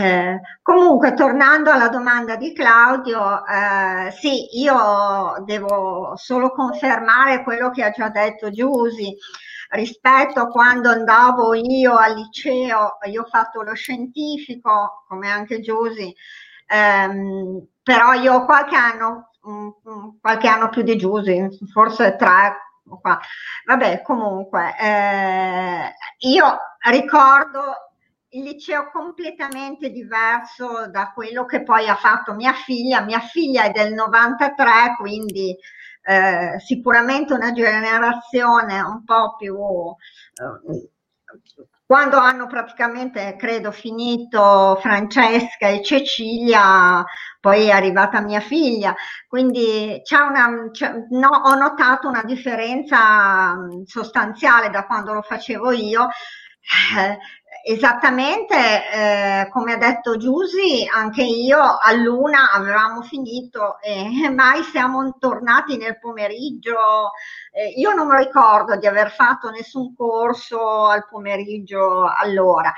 Eh, comunque, tornando alla domanda di Claudio, eh, sì, io devo solo confermare quello che ha già detto Giusy rispetto a quando andavo io al liceo, io ho fatto lo scientifico, come anche Giusy, ehm, però io ho qualche anno, mh, qualche anno più di Giusy, forse tre, qua. Vabbè, comunque, eh, io ricordo liceo completamente diverso da quello che poi ha fatto mia figlia. Mia figlia è del 93, quindi eh, sicuramente una generazione un po' più... Eh, quando hanno praticamente, credo, finito Francesca e Cecilia, poi è arrivata mia figlia, quindi una, no, ho notato una differenza mm, sostanziale da quando lo facevo io. Eh, Esattamente, eh, come ha detto Giusy, anche io a luna avevamo finito e mai siamo tornati nel pomeriggio. Eh, io non ricordo di aver fatto nessun corso al pomeriggio allora.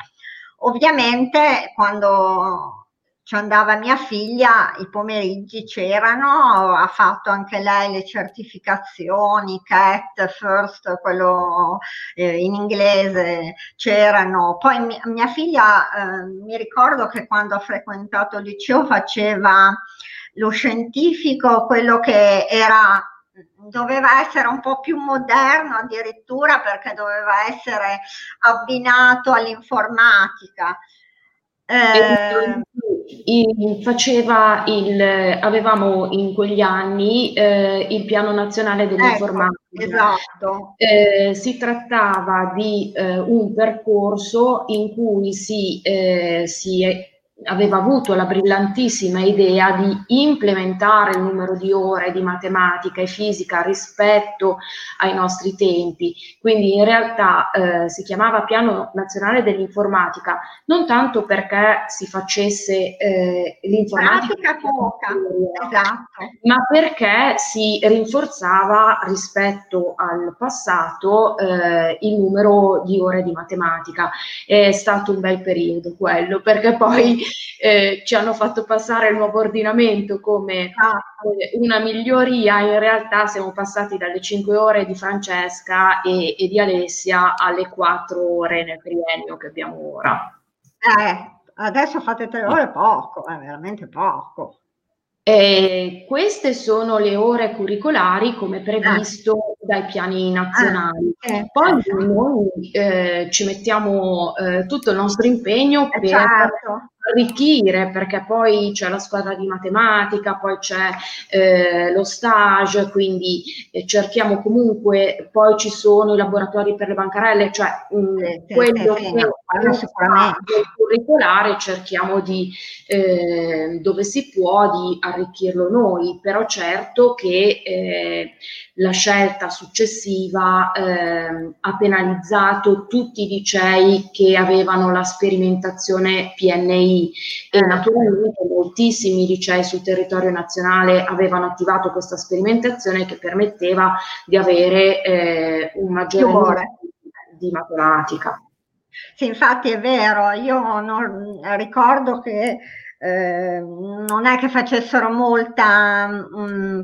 Ovviamente quando ci andava mia figlia, i pomeriggi c'erano, ha fatto anche lei le certificazioni, CAT, FIRST, quello eh, in inglese c'erano. Poi mi, mia figlia, eh, mi ricordo che quando ha frequentato il liceo faceva lo scientifico, quello che era doveva essere un po' più moderno addirittura perché doveva essere abbinato all'informatica. Eh, faceva il, avevamo in quegli anni eh, il piano nazionale dell'informatica. Ecco, esatto. Eh, si trattava di eh, un percorso in cui si, eh, si aveva avuto la brillantissima idea di implementare il numero di ore di matematica e fisica rispetto ai nostri tempi. Quindi in realtà eh, si chiamava Piano Nazionale dell'Informatica non tanto perché si facesse eh, l'informatica poca, esatto. ma perché si rinforzava rispetto al passato eh, il numero di ore di matematica. È stato un bel periodo quello, perché poi eh, ci hanno fatto passare il nuovo ordinamento come ah. una miglioria, in realtà siamo passati dalle 5 ore di Francesca e, e di Alessia alle 4 ore nel triennio che abbiamo ora. Eh, adesso fate tre ore poco, è veramente poco. E queste sono le ore curricolari come previsto dai piani nazionali. Ah, eh, Poi noi eh, ci mettiamo eh, tutto il nostro impegno eh, per certo arricchire perché poi c'è la squadra di matematica, poi c'è eh, lo stage, quindi eh, cerchiamo comunque, poi ci sono i laboratori per le bancarelle, cioè mh, mm, sì, quello sì, che no, sicuramente. curricolare cerchiamo di eh, dove si può di arricchirlo noi, però certo che eh, la scelta successiva eh, ha penalizzato tutti i licei che avevano la sperimentazione PNI e naturalmente moltissimi licei sul territorio nazionale avevano attivato questa sperimentazione che permetteva di avere eh, un maggiore numero di matematica. Sì, infatti è vero, io non, ricordo che eh, non è che facessero molta mh, mm,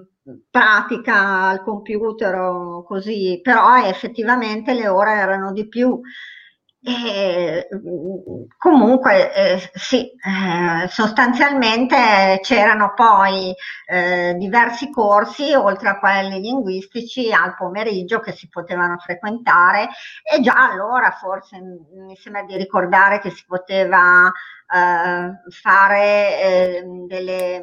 pratica al computer o così, però effettivamente le ore erano di più e, comunque eh, sì, eh, sostanzialmente c'erano poi eh, diversi corsi oltre a quelli linguistici al pomeriggio che si potevano frequentare. E già allora forse mi sembra di ricordare che si poteva eh, fare eh, delle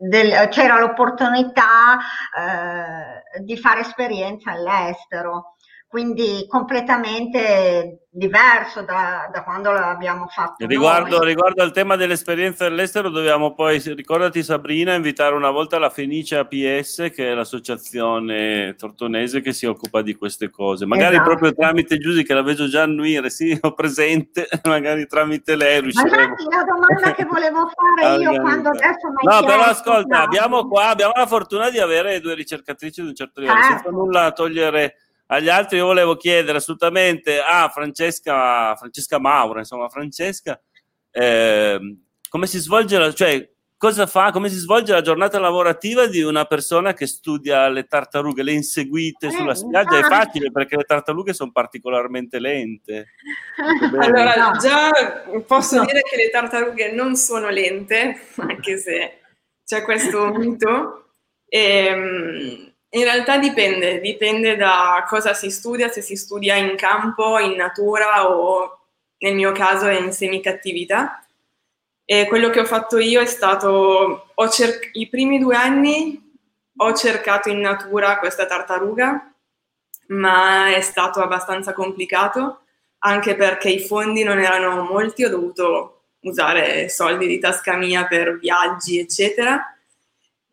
del, c'era l'opportunità eh, di fare esperienza all'estero quindi completamente diverso da, da quando l'abbiamo fatto. Riguardo, riguardo, al tema dell'esperienza all'estero, dobbiamo poi, ricordati Sabrina, invitare una volta la Fenice APS, che è l'associazione tortonese che si occupa di queste cose. Magari esatto. proprio tramite Giusy, che la vedo già annuire, sì, ho presente, magari tramite lei riusciremo. Ma la domanda che volevo fare io quando adesso No, però ascolta, abbiamo qua, abbiamo la fortuna di avere due ricercatrici di un certo livello, certo. senza nulla togliere agli altri io volevo chiedere assolutamente a Francesca, Francesca Maura, insomma Francesca, eh, come si svolge la, cioè, cosa fa, come si svolge la giornata lavorativa di una persona che studia le tartarughe, le inseguite eh, sulla spiaggia? È facile perché le tartarughe sono particolarmente lente. allora, già posso no. dire che le tartarughe non sono lente, anche se c'è questo mito. E, ehm, in realtà dipende, dipende da cosa si studia, se si studia in campo, in natura o nel mio caso è in semicattività. E quello che ho fatto io è stato, cer- i primi due anni ho cercato in natura questa tartaruga, ma è stato abbastanza complicato, anche perché i fondi non erano molti, ho dovuto usare soldi di tasca mia per viaggi, eccetera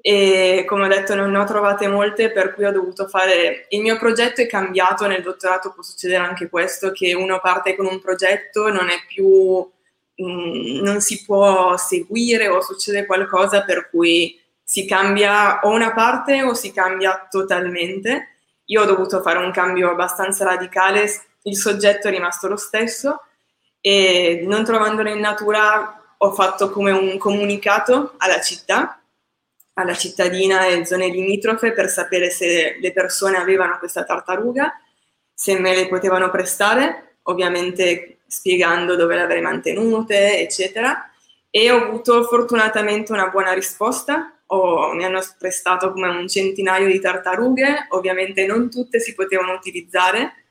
e come ho detto non ne ho trovate molte per cui ho dovuto fare il mio progetto è cambiato nel dottorato può succedere anche questo che uno parte con un progetto non è più mh, mm, non si può seguire o succede qualcosa per cui si cambia o una parte o si cambia totalmente. Io ho dovuto fare un cambio abbastanza radicale il soggetto è rimasto lo stesso e non trovandolo in natura ho fatto come un comunicato alla città alla cittadina e zone limitrofe per sapere se le persone avevano questa tartaruga, se me le potevano prestare, ovviamente spiegando dove le avrei mantenute, eccetera. E ho avuto fortunatamente una buona risposta. Ho, mi hanno prestato come un centinaio di tartarughe, ovviamente non tutte si potevano utilizzare.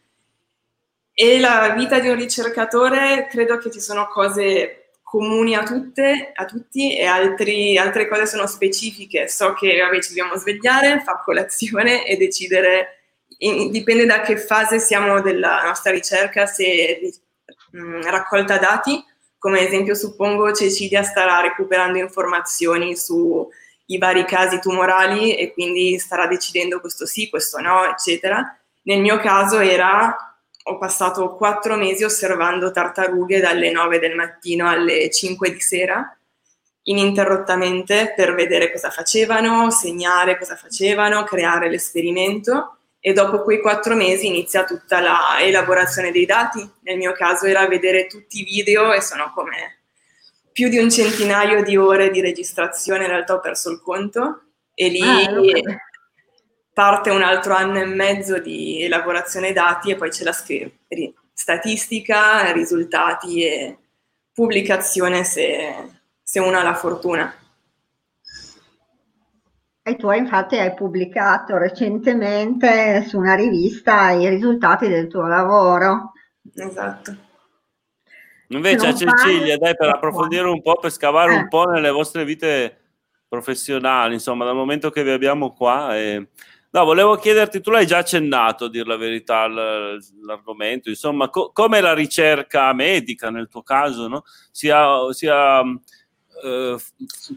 E la vita di un ricercatore credo che ci sono cose comuni a, tutte, a tutti e altri, altre cose sono specifiche. So che vabbè, ci dobbiamo svegliare, fare colazione e decidere, in, dipende da che fase siamo della nostra ricerca, se mh, mm, raccolta dati, come esempio suppongo Cecilia starà recuperando informazioni sui vari casi tumorali e quindi starà decidendo questo sì, questo no, eccetera. Nel mio caso era ho passato quattro mesi osservando tartarughe dalle 9 del mattino alle 5 di sera, ininterrottamente per vedere cosa facevano, segnare cosa facevano, creare l'esperimento. E dopo quei quattro mesi inizia tutta la elaborazione dei dati. Nel mio caso era vedere tutti i video e sono come più di un centinaio di ore di registrazione, in realtà ho perso il conto. E lì ah, parte un altro anno e mezzo di elaborazione dati e poi c'è la statistica, risultati e pubblicazione se, se uno ha la fortuna. E tu infatti hai pubblicato recentemente su una rivista i risultati del tuo lavoro. Esatto. Invece a Cecilia, dai, per approfondire un po', per scavare eh. un po' nelle vostre vite professionali, insomma, dal momento che vi abbiamo qua. E... No, volevo chiederti, tu l'hai già accennato, a dire la verità, l'argomento, insomma, co- come la ricerca medica nel tuo caso, no? sia, sia eh,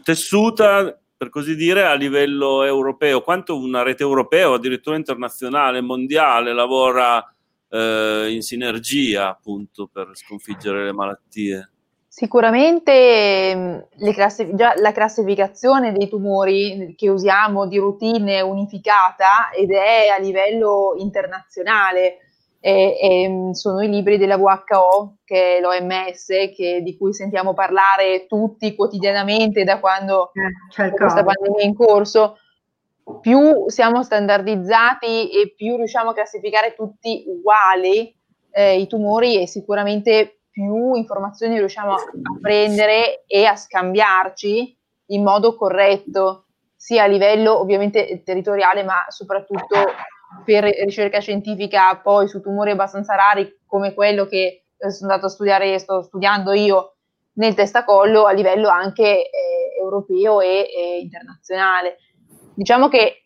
tessuta, per così dire, a livello europeo, quanto una rete europea o addirittura internazionale, mondiale, lavora eh, in sinergia appunto per sconfiggere le malattie? Sicuramente classif- già la classificazione dei tumori che usiamo di routine unificata ed è a livello internazionale. E, e sono i libri della WHO, che è l'OMS, che, di cui sentiamo parlare tutti quotidianamente da quando eh, questa pandemia è in corso. Più siamo standardizzati e più riusciamo a classificare tutti uguali eh, i tumori e sicuramente più informazioni riusciamo a prendere e a scambiarci in modo corretto, sia a livello ovviamente territoriale, ma soprattutto per ricerca scientifica poi su tumori abbastanza rari come quello che eh, sono andato a studiare, sto studiando io nel testacollo a livello anche eh, europeo e, e internazionale. Diciamo che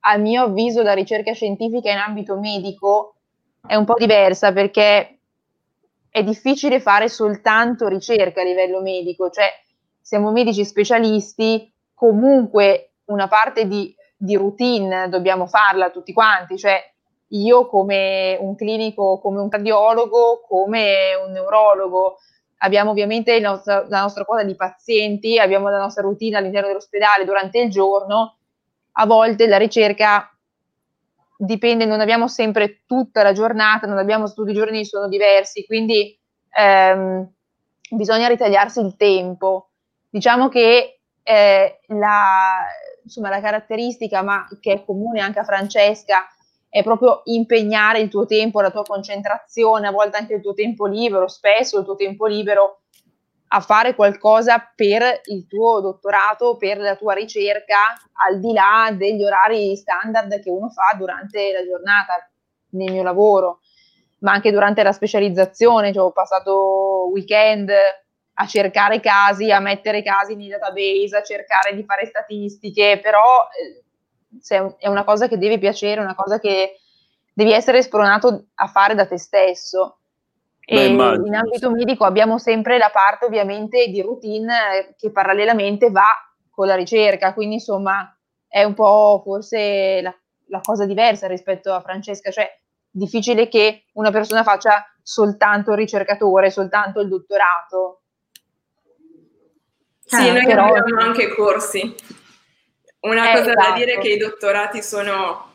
a mio avviso la ricerca scientifica in ambito medico è un po' diversa perché è difficile fare soltanto ricerca a livello medico, cioè siamo medici specialisti, comunque una parte di, di routine dobbiamo farla tutti quanti, cioè io come un clinico, come un cardiologo, come un neurologo, abbiamo ovviamente nostra, la nostra quota di pazienti, abbiamo la nostra routine all'interno dell'ospedale durante il giorno, a volte la ricerca dipende, non abbiamo sempre tutta la giornata, non abbiamo tutti i giorni sono diversi, quindi ehm, bisogna ritagliarsi il tempo. Diciamo che eh, la, insomma, la caratteristica, ma che è comune anche a Francesca, è proprio impegnare il tuo tempo, la tua concentrazione, a volte anche il tuo tempo libero, spesso il tuo tempo libero a fare qualcosa per il tuo dottorato, per la tua ricerca, al di là degli orari standard che uno fa durante la giornata nel mio lavoro, ma anche durante la specializzazione, cioè ho passato weekend a cercare casi, a mettere casi nei database, a cercare di fare statistiche, però eh, è una cosa che deve piacere, una cosa che devi essere spronato a fare da te stesso. Beh, in ambito medico abbiamo sempre la parte ovviamente di routine eh, che parallelamente va con la ricerca, quindi insomma è un po' forse la, la cosa diversa rispetto a Francesca, cioè difficile che una persona faccia soltanto il ricercatore, soltanto il dottorato. Sì, noi però... abbiamo anche corsi. Una eh, cosa esatto. da dire è che i dottorati sono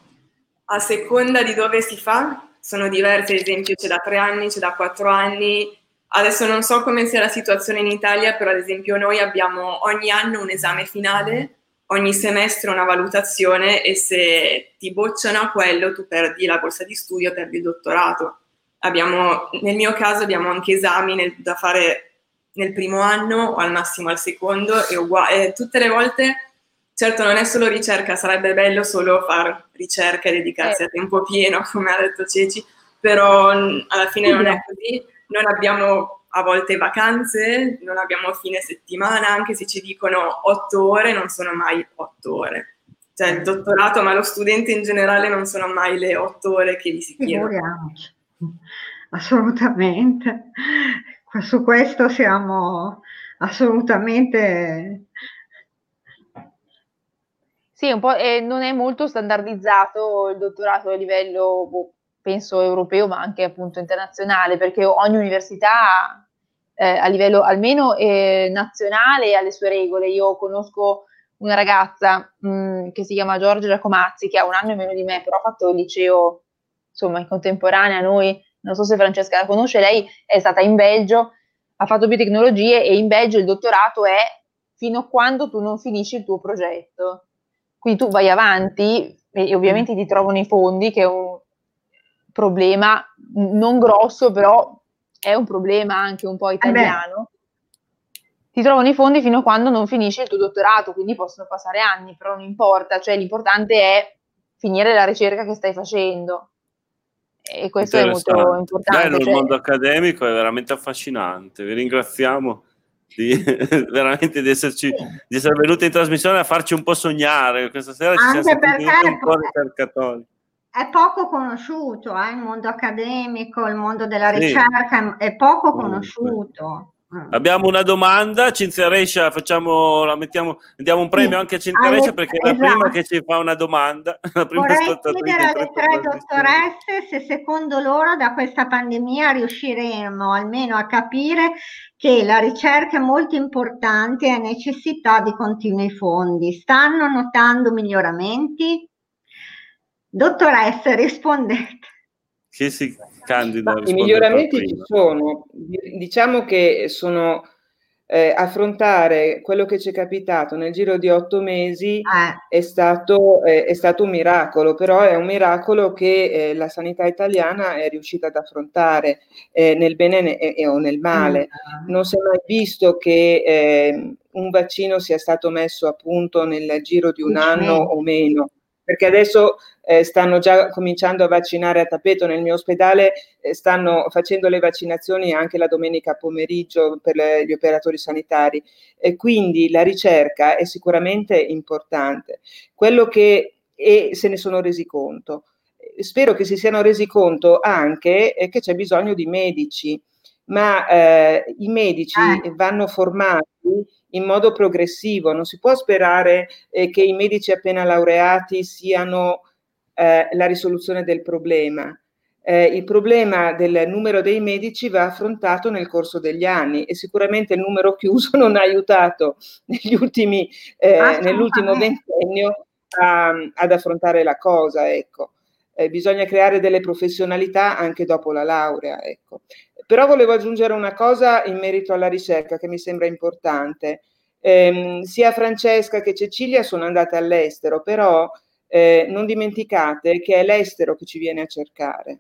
a seconda di dove si fa, sono diverse, ad esempio c'è da tre anni, c'è da quattro anni. Adesso non so come sia la situazione in Italia, però ad esempio noi abbiamo ogni anno un esame finale, ogni semestre una valutazione e se ti bocciano a quello tu perdi la borsa di studio, perdi il dottorato. Abbiamo, nel mio caso abbiamo anche esami nel, da fare nel primo anno o al massimo al secondo e, uguale, e tutte le volte Certo, non è solo ricerca, sarebbe bello solo fare ricerca e dedicarsi eh. a tempo pieno, come ha detto Ceci, però alla fine non è così. Non abbiamo a volte vacanze, non abbiamo fine settimana, anche se ci dicono otto ore, non sono mai otto ore. Cioè il dottorato, ma lo studente in generale non sono mai le otto ore che gli si chiedono. Assolutamente. Su questo siamo assolutamente sì, un po', eh, non è molto standardizzato il dottorato a livello, boh, penso europeo, ma anche appunto internazionale, perché ogni università eh, a livello almeno eh, nazionale ha le sue regole. Io conosco una ragazza mh, mm, che si chiama Giorgia Giacomazzi, che ha un anno in meno di me, però ha fatto il liceo, insomma, in contemporanea a noi, non so se Francesca la conosce, lei è stata in Belgio, ha fatto biotecnologie e in Belgio il dottorato è fino a quando tu non finisci il tuo progetto. Quindi tu vai avanti e ovviamente ti trovano i fondi, che è un problema non grosso, però è un problema anche un po' italiano. ti trovano i fondi fino a quando non finisce il tuo dottorato, quindi possono passare anni, però non importa, cioè l'importante è finire la ricerca che stai facendo. E questo è molto importante. Bello, cioè... il mondo accademico è veramente affascinante. Vi ringraziamo di, veramente di, esserci, di essere venuti in trasmissione a farci un po' sognare. Questa sera ci Anche siamo perché un po' ricercatori è poco conosciuto eh, il mondo accademico, il mondo della ricerca sì. è poco conosciuto. Mm. Abbiamo una domanda, Cinzia Rescia, facciamo, la mettiamo, diamo un premio sì. anche a Cinzia Rescia perché è la prima esatto. che ci fa una domanda. La prima Vorrei chiedere alle tre dottoresse se secondo loro da questa pandemia riusciremo almeno a capire che la ricerca è molto importante e ha necessità di continui fondi. Stanno notando miglioramenti? Dottoressa, rispondete. Chi si candida? I miglioramenti ci sono, diciamo che sono eh, affrontare quello che ci è capitato nel giro di otto mesi eh. è, stato, eh, è, stato, un miracolo, però è un miracolo che eh, la sanità italiana è riuscita ad affrontare eh, nel bene e, o nel male. Mm. Non si è mai visto che eh, un vaccino sia stato messo a punto nel giro di un anno o meno perché adesso eh, stanno già cominciando a vaccinare a tappeto nel mio ospedale, eh, stanno facendo le vaccinazioni anche la domenica pomeriggio per le, gli operatori sanitari e quindi la ricerca è sicuramente importante. Quello che e se ne sono resi conto. Spero che si siano resi conto anche eh, che c'è bisogno di medici, ma eh, i medici ah. vanno formati in modo progressivo, non si può sperare eh, che i medici appena laureati siano eh, la risoluzione del problema. Eh, il problema del numero dei medici va affrontato nel corso degli anni e sicuramente il numero chiuso non ha aiutato negli ultimi, eh, nell'ultimo ventennio a, ad affrontare la cosa. Ecco. Eh, bisogna creare delle professionalità anche dopo la laurea. Ecco. Però volevo aggiungere una cosa in merito alla ricerca che mi sembra importante. Eh, sia Francesca che Cecilia sono andate all'estero, però eh, non dimenticate che è l'estero che ci viene a cercare.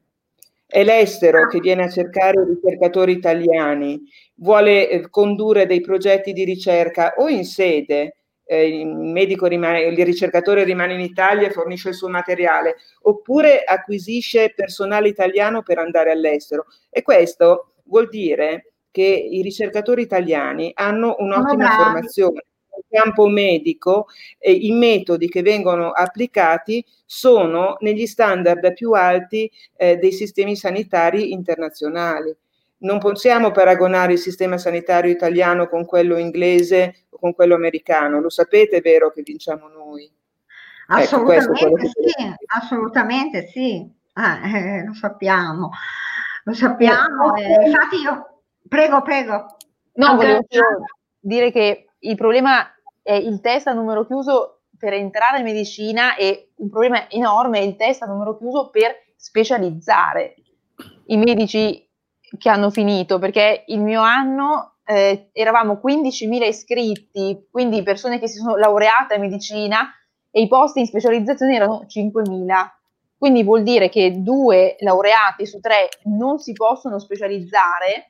È l'estero che viene a cercare i ricercatori italiani, vuole eh, condurre dei progetti di ricerca o in sede eh, il medico rimane, il ricercatore rimane in Italia e fornisce il suo materiale, oppure acquisisce personale italiano per andare all'estero. E questo vuol dire che i ricercatori italiani hanno un'ottima oh, formazione. Nel campo medico eh, i metodi che vengono applicati sono negli standard più alti eh, dei sistemi sanitari internazionali non possiamo paragonare il sistema sanitario italiano con quello inglese o con quello americano. Lo sapete, è vero che vinciamo noi? Assolutamente ecco, sì, assolutamente sì, ah, eh, lo sappiamo, lo sappiamo. Eh, infatti io, prego, prego. No, volevo dire che il problema è il test a numero chiuso per entrare in medicina e un problema enorme è il test a numero chiuso per specializzare. I medici che hanno finito, perché il mio anno eh, eravamo 15.000 iscritti, quindi persone che si sono laureate in medicina e i posti in specializzazione erano 5.000. Quindi vuol dire che due laureati su tre non si possono specializzare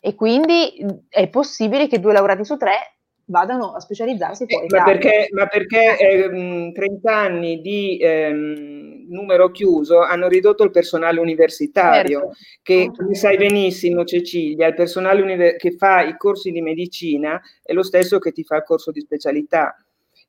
e quindi è possibile che due laureati su tre vadano a specializzarsi fuori. Eh, ma, perché, ma perché eh, 30 anni di ehm, numero chiuso hanno ridotto il personale universitario, certo. che come sai benissimo Cecilia, il personale univer- che fa i corsi di medicina è lo stesso che ti fa il corso di specialità.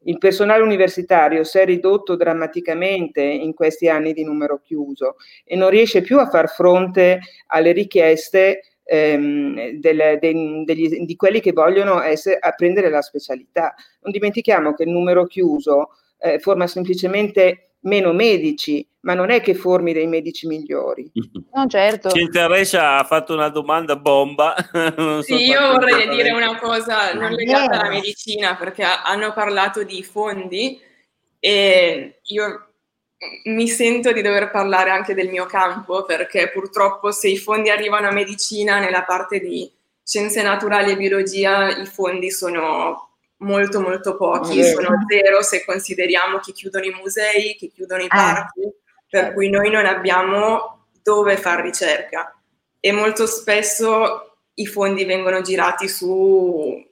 Il personale universitario si è ridotto drammaticamente in questi anni di numero chiuso e non riesce più a far fronte alle richieste ehm, del, de, degli, di quelli che vogliono essere, apprendere la specialità. Non dimentichiamo che il numero chiuso eh, forma semplicemente meno medici, ma non è che formi dei medici migliori. No, certo. Rescia ha fatto una domanda bomba. so sì, io vorrei dire una cosa non legata alla medicina, perché hanno parlato di fondi e io mi sento di dover parlare anche del mio campo perché purtroppo se i fondi arrivano a medicina nella parte di scienze naturali e biologia i fondi sono molto molto pochi, sono zero se consideriamo che chiudono i musei, che chiudono i eh. parchi, eh. per cui noi non abbiamo dove fare ricerca e molto spesso i fondi vengono girati su...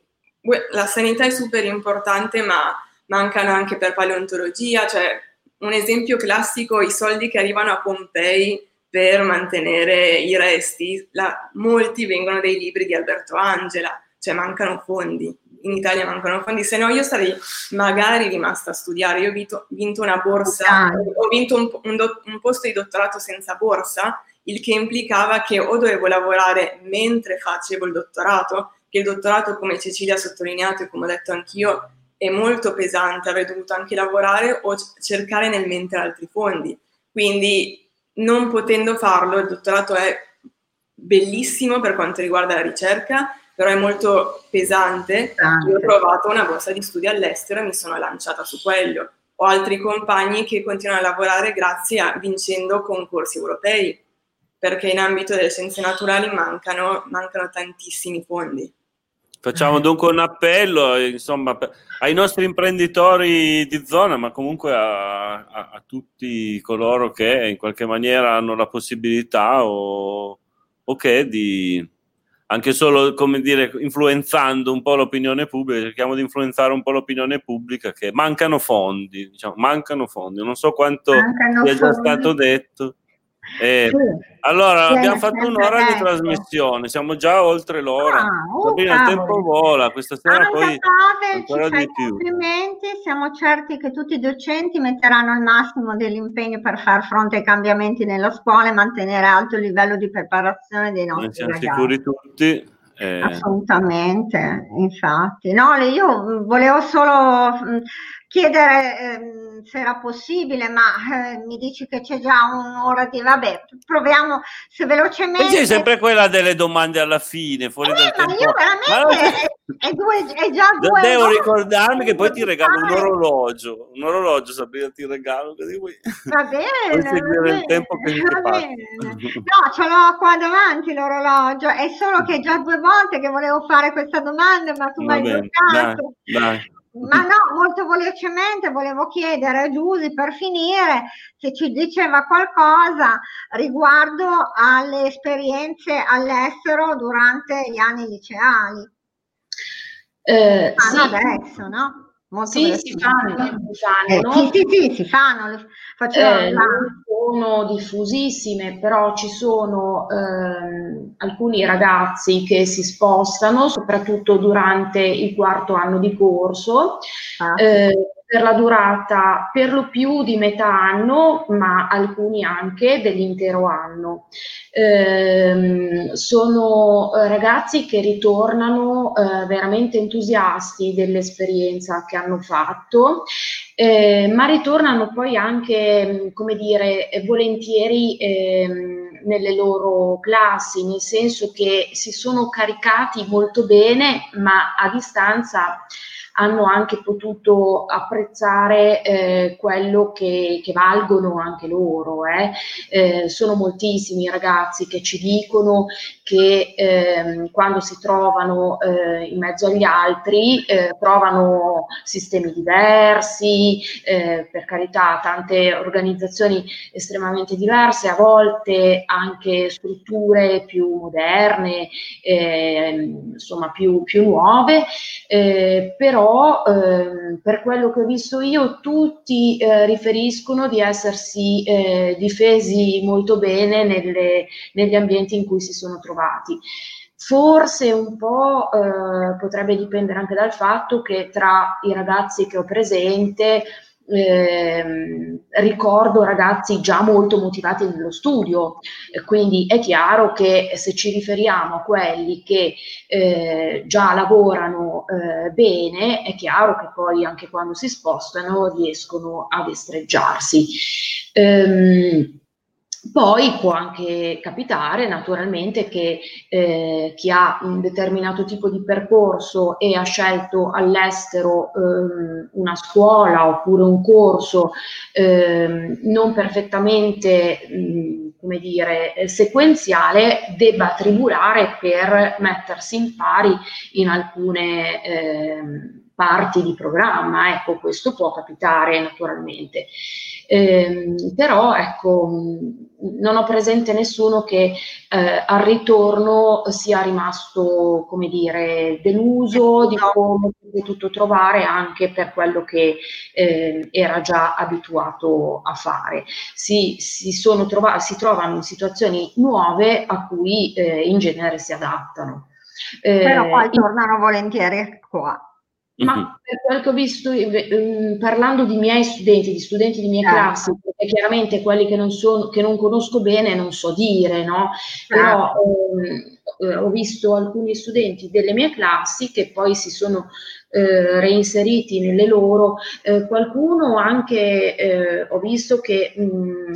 La sanità è super importante, ma mancano anche per paleontologia, cioè un esempio classico, i soldi che arrivano a Pompei per mantenere i resti, la, molti vengono dai libri di Alberto Angela, cioè mancano fondi in Italia mancano fondi, se no io sarei magari rimasta a studiare. Io ho vinto, vinto una borsa, ah. ho vinto un, un, un, posto di dottorato senza borsa, il che implicava che o dovevo lavorare mentre facevo il dottorato, che il dottorato, come Cecilia ha sottolineato e come ho detto anch'io, è molto pesante, avrei dovuto anche lavorare o cercare nel mentre altri fondi. Quindi non potendo farlo, il dottorato è bellissimo per quanto riguarda la ricerca, però è molto pesante. pesante. Io ho provato una borsa di studio all'estero e mi sono lanciata su quello. Ho altri compagni che continuano a lavorare grazie a vincendo concorsi europei, perché in ambito delle scienze naturali mancano, mancano tantissimi fondi. Facciamo dunque un appello insomma, ai nostri imprenditori di zona, ma comunque a, a, a, tutti coloro che in qualche maniera hanno la possibilità o, o che di, anche solo, come dire, influenzando un po' l'opinione pubblica, cerchiamo di influenzare un po' l'opinione pubblica che mancano fondi, diciamo, mancano fondi, non so quanto sia già stato detto. Eh. Allora, abbiamo fatto un'ora di trasmissione, siamo già oltre l'ora. Ah, oh, il tempo vola, questa sera Anna poi Pavel, ancora di più. Complimenti, siamo certi che tutti i docenti metteranno il massimo dell'impegno per far fronte ai cambiamenti nella scuola e mantenere alto il livello di preparazione dei nostri Noi siamo ragazzi. sicuri tutti. Eh. Assolutamente, infatti. No, io volevo solo chiedere eh, se era possibile, ma eh, mi dici che c'è già un'ora di... Vabbè, proviamo se velocemente... C'è sempre quella delle domande alla fine, fuori eh, dal ma tempo. io veramente... È, due, è già due... Devo ore. ricordarmi che poi ti regalo un orologio, un orologio Sabrina ti regalo, così. Va bene, puoi seguire il tempo che mi bene. No, ce l'ho qua davanti l'orologio, è solo che è già due volte che volevo fare questa domanda, ma tu mi hai bloccato. Dai, dai. Ma no, molto velocemente volevo chiedere a Giusy per finire se ci diceva qualcosa riguardo alle esperienze all'estero durante gli anni liceali. Eh, ah, sì. adesso, no? Molto sì, si fanno, si fanno. Eh, sì, sì, sì, si fanno. Eh, sono diffusissime, però ci sono eh, alcuni ragazzi che si spostano, soprattutto durante il quarto anno di corso. Ah. Eh, per la durata per lo più di metà anno, ma alcuni anche dell'intero anno. Eh, sono ragazzi che ritornano eh, veramente entusiasti dell'esperienza che hanno fatto, eh, ma ritornano poi anche, come dire, volentieri ehm, nelle loro classi, nel senso che si sono caricati molto bene, ma a distanza hanno anche potuto apprezzare eh, quello che, che, valgono anche loro. Eh. Eh, sono moltissimi i ragazzi che ci dicono che ehm, quando si trovano eh, in mezzo agli altri eh, trovano sistemi diversi, eh, per carità, tante organizzazioni estremamente diverse, a volte anche strutture più moderne, ehm, insomma più, più nuove, però ehm, per quello che ho visto io tutti eh, riferiscono di essersi eh, difesi molto bene nelle, negli ambienti in cui si sono trovati. Forse un po' eh, potrebbe dipendere anche dal fatto che tra i ragazzi che ho presente eh, ricordo ragazzi già molto motivati nello studio, quindi è chiaro che se ci riferiamo a quelli che eh, già lavorano eh, bene, è chiaro che poi anche quando si spostano riescono a destreggiarsi. Ehm, poi può anche capitare naturalmente che eh, chi ha un determinato tipo di percorso e ha scelto all'estero ehm, una scuola oppure un corso ehm, non perfettamente, mh, come dire, sequenziale, debba tribulare per mettersi in pari in alcune... Ehm, parti di programma, ecco, questo può capitare naturalmente. Eh, però ecco, non ho presente nessuno che eh, al ritorno sia rimasto, come dire, deluso di come è potuto trovare anche per quello che eh, era già abituato a fare. Si, si, trova- si, trovano in situazioni nuove a cui eh, in genere si adattano. Però poi tornano volentieri qua. Ma mhm. per quel che ho visto, ehm, parlando di miei studenti, di studenti di mie certo. classi, perché chiaramente quelli che non, sono, che non conosco bene non so dire, no? Però eh, ho visto alcuni studenti delle mie classi che poi si sono eh, reinseriti nelle loro, eh, qualcuno anche eh, ho visto che mh,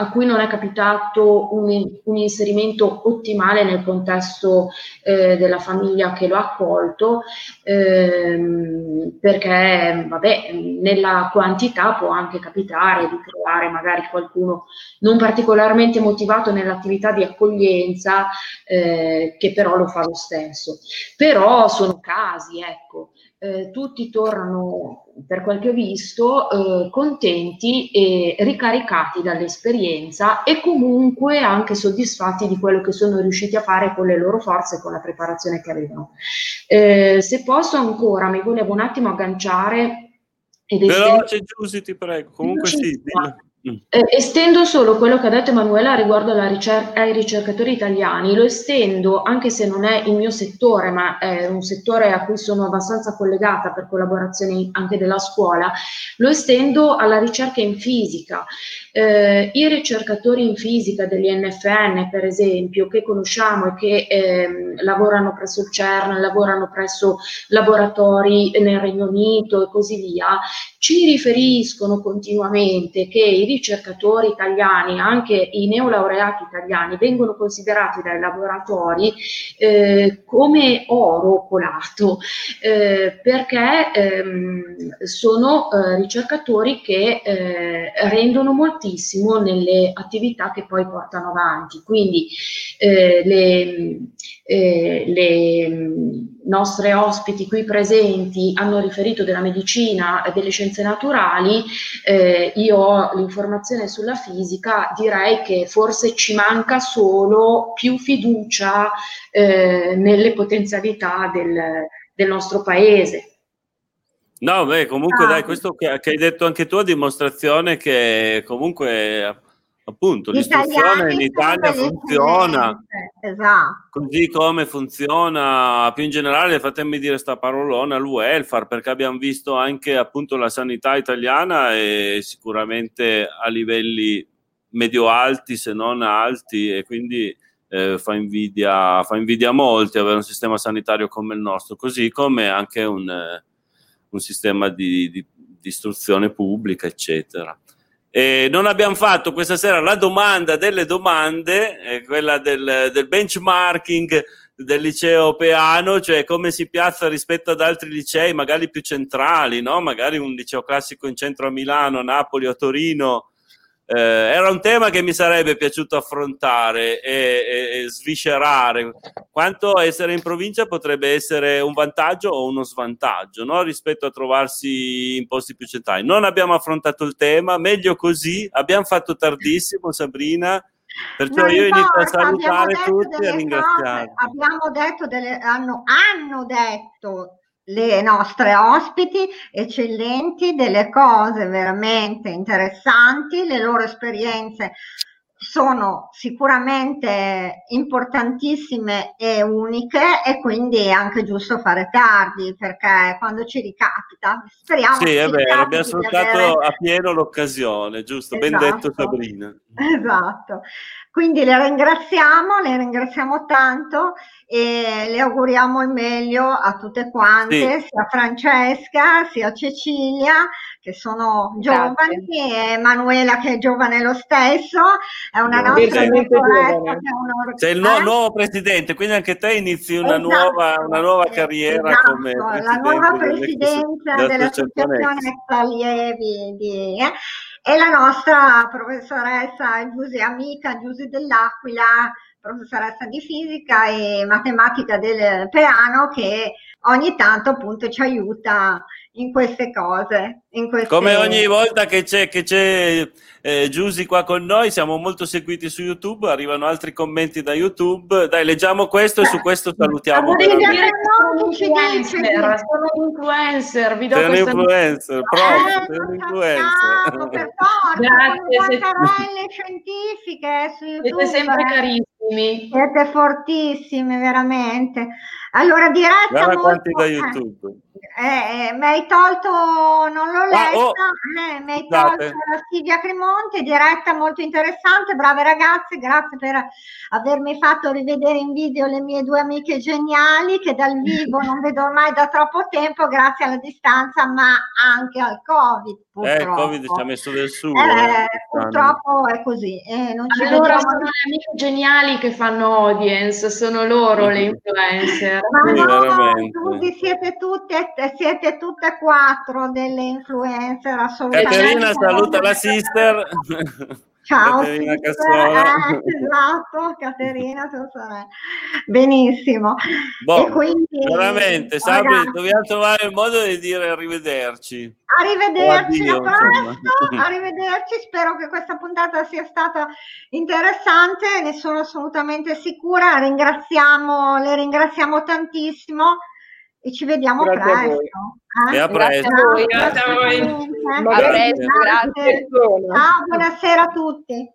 a cui non è capitato un, un inserimento ottimale nel contesto eh, della famiglia che lo ha accolto, ehm, perché vabbè, nella quantità può anche capitare di trovare magari qualcuno non particolarmente motivato nell'attività di accoglienza, eh, che però lo fa lo stesso. Però sono casi, ecco eh, tutti tornano, per quel che ho visto, eh, contenti e ricaricati dall'esperienza e comunque anche soddisfatti di quello che sono riusciti a fare con le loro forze e con la preparazione che avevano. Eh, se posso ancora, mi volevo un attimo agganciare. Veloce, Giusy, ti prego. Comunque sì. Mm. Eh, estendo solo quello che ha detto Emanuela riguardo ricer- ai ricercatori italiani, lo estendo anche se non è il mio settore, ma è un settore a cui sono abbastanza collegata per collaborazioni anche della scuola, lo estendo alla ricerca in fisica. Eh, I ricercatori in fisica dell'INFN, per esempio, che conosciamo e che eh, lavorano presso il CERN, lavorano presso laboratori nel Regno Unito e così via, ci riferiscono continuamente che i ricercatori italiani, anche i neolaureati italiani, vengono considerati dai laboratori eh, come oro colato, eh, perché ehm, sono eh, ricercatori che eh, rendono moltissimo nelle attività che poi portano avanti. Quindi eh, le, eh, le nostre ospiti qui presenti hanno riferito della medicina e delle scienze naturali, eh, io ho l'informazione sulla fisica, direi che forse ci manca solo più fiducia eh, nelle potenzialità del, del nostro paese. No, beh, comunque ah. dai, questo che, che, hai detto anche tu a dimostrazione che comunque appunto l'istruzione in Italia funziona esatto. così come funziona più in generale fatemi dire sta parolona il welfare perché abbiamo visto anche appunto la sanità italiana e sicuramente a livelli medio alti se non alti e quindi eh, fa, invidia, fa invidia a molti avere un sistema sanitario come il nostro così come anche un, eh, un sistema di, di, di istruzione pubblica eccetera eh, non abbiamo fatto questa sera la domanda delle domande, eh, quella del, del, benchmarking del liceo Peano, cioè come si piazza rispetto ad altri licei, magari più centrali, no? magari un liceo classico in centro a Milano, Napoli o Torino, eh, era un tema che mi sarebbe piaciuto affrontare e, e, e, sviscerare. Quanto essere in provincia potrebbe essere un vantaggio o uno svantaggio no? rispetto a trovarsi in posti più centrali. Non abbiamo affrontato il tema, meglio così. Abbiamo fatto tardissimo, Sabrina. Perciò non io inizio a salutare tutti e a ringraziare. Abbiamo detto delle, hanno, hanno detto le nostre ospiti eccellenti, delle cose veramente interessanti, le loro esperienze sono sicuramente importantissime e uniche e quindi è anche giusto fare tardi perché quando ci ricapita speriamo sì, è vero, abbiamo sfruttato avere... a pieno l'occasione giusto, esatto. ben detto esatto. Sabrina esatto, quindi le ringraziamo le ringraziamo tanto e le auguriamo il meglio a tutte quante, sì. sia Francesca sia Cecilia che sono giovani Grazie. e Manuela che è giovane lo stesso, è una nostra dottoressa. Sei il nu- nuovo presidente, quindi anche te inizi una, esatto. nuova, una nuova carriera esatto. come La nuova presidenza dell'associazione ex allievi di... Eh? E la nostra professoressa Giusy amica Giusy dell'Aquila professoressa di fisica e matematica del piano che ogni tanto appunto ci aiuta in queste cose. In queste... Come ogni volta che c'è, che c'è eh, Giusy qua con noi, siamo molto seguiti su YouTube, arrivano altri commenti da YouTube. Dai, leggiamo questo e su questo salutiamo. Sono influencer, sono influencer, vi do sei un influencer, prof, sei un influencer. Per forza, Grazie, siete... scientifiche su YouTube. Siete sempre carissimi. Siete fortissimi, veramente. Allora, diretta Guarda molto... quanti da YouTube. Eh, eh, mi hai tolto, non l'ho letta, ah, oh, eh, mi hai tolto la Silvia Cremonte, diretta molto interessante, brave ragazze, grazie per avermi fatto rivedere in video le mie due amiche geniali che dal vivo non vedo ormai da troppo tempo grazie alla distanza, ma anche al Covid. Purtroppo. Eh, il Covid ci ha messo del suo. Eh, purtroppo è così. Eh, allora sono le amiche geniali che fanno audience, sono loro le influencer. Ma no, tutti siete tutte siete tutte e quattro delle influencer assolutamente. Caterina saluta la sister. Ciao, Caterina Cassola. Eh, esatto, Caterina, benissimo. Boh, e quindi, veramente, Sabri, ragazzi, dobbiamo trovare il modo di dire arrivederci. Arrivederci addio, presto, arrivederci, spero che questa puntata sia stata interessante, ne sono assolutamente sicura, ringraziamo, le ringraziamo tantissimo e ci vediamo grazie presto. A eh? a presto. Grazie a voi. Grazie a voi. Grazie. Grazie. Ciao, buonasera a tutti.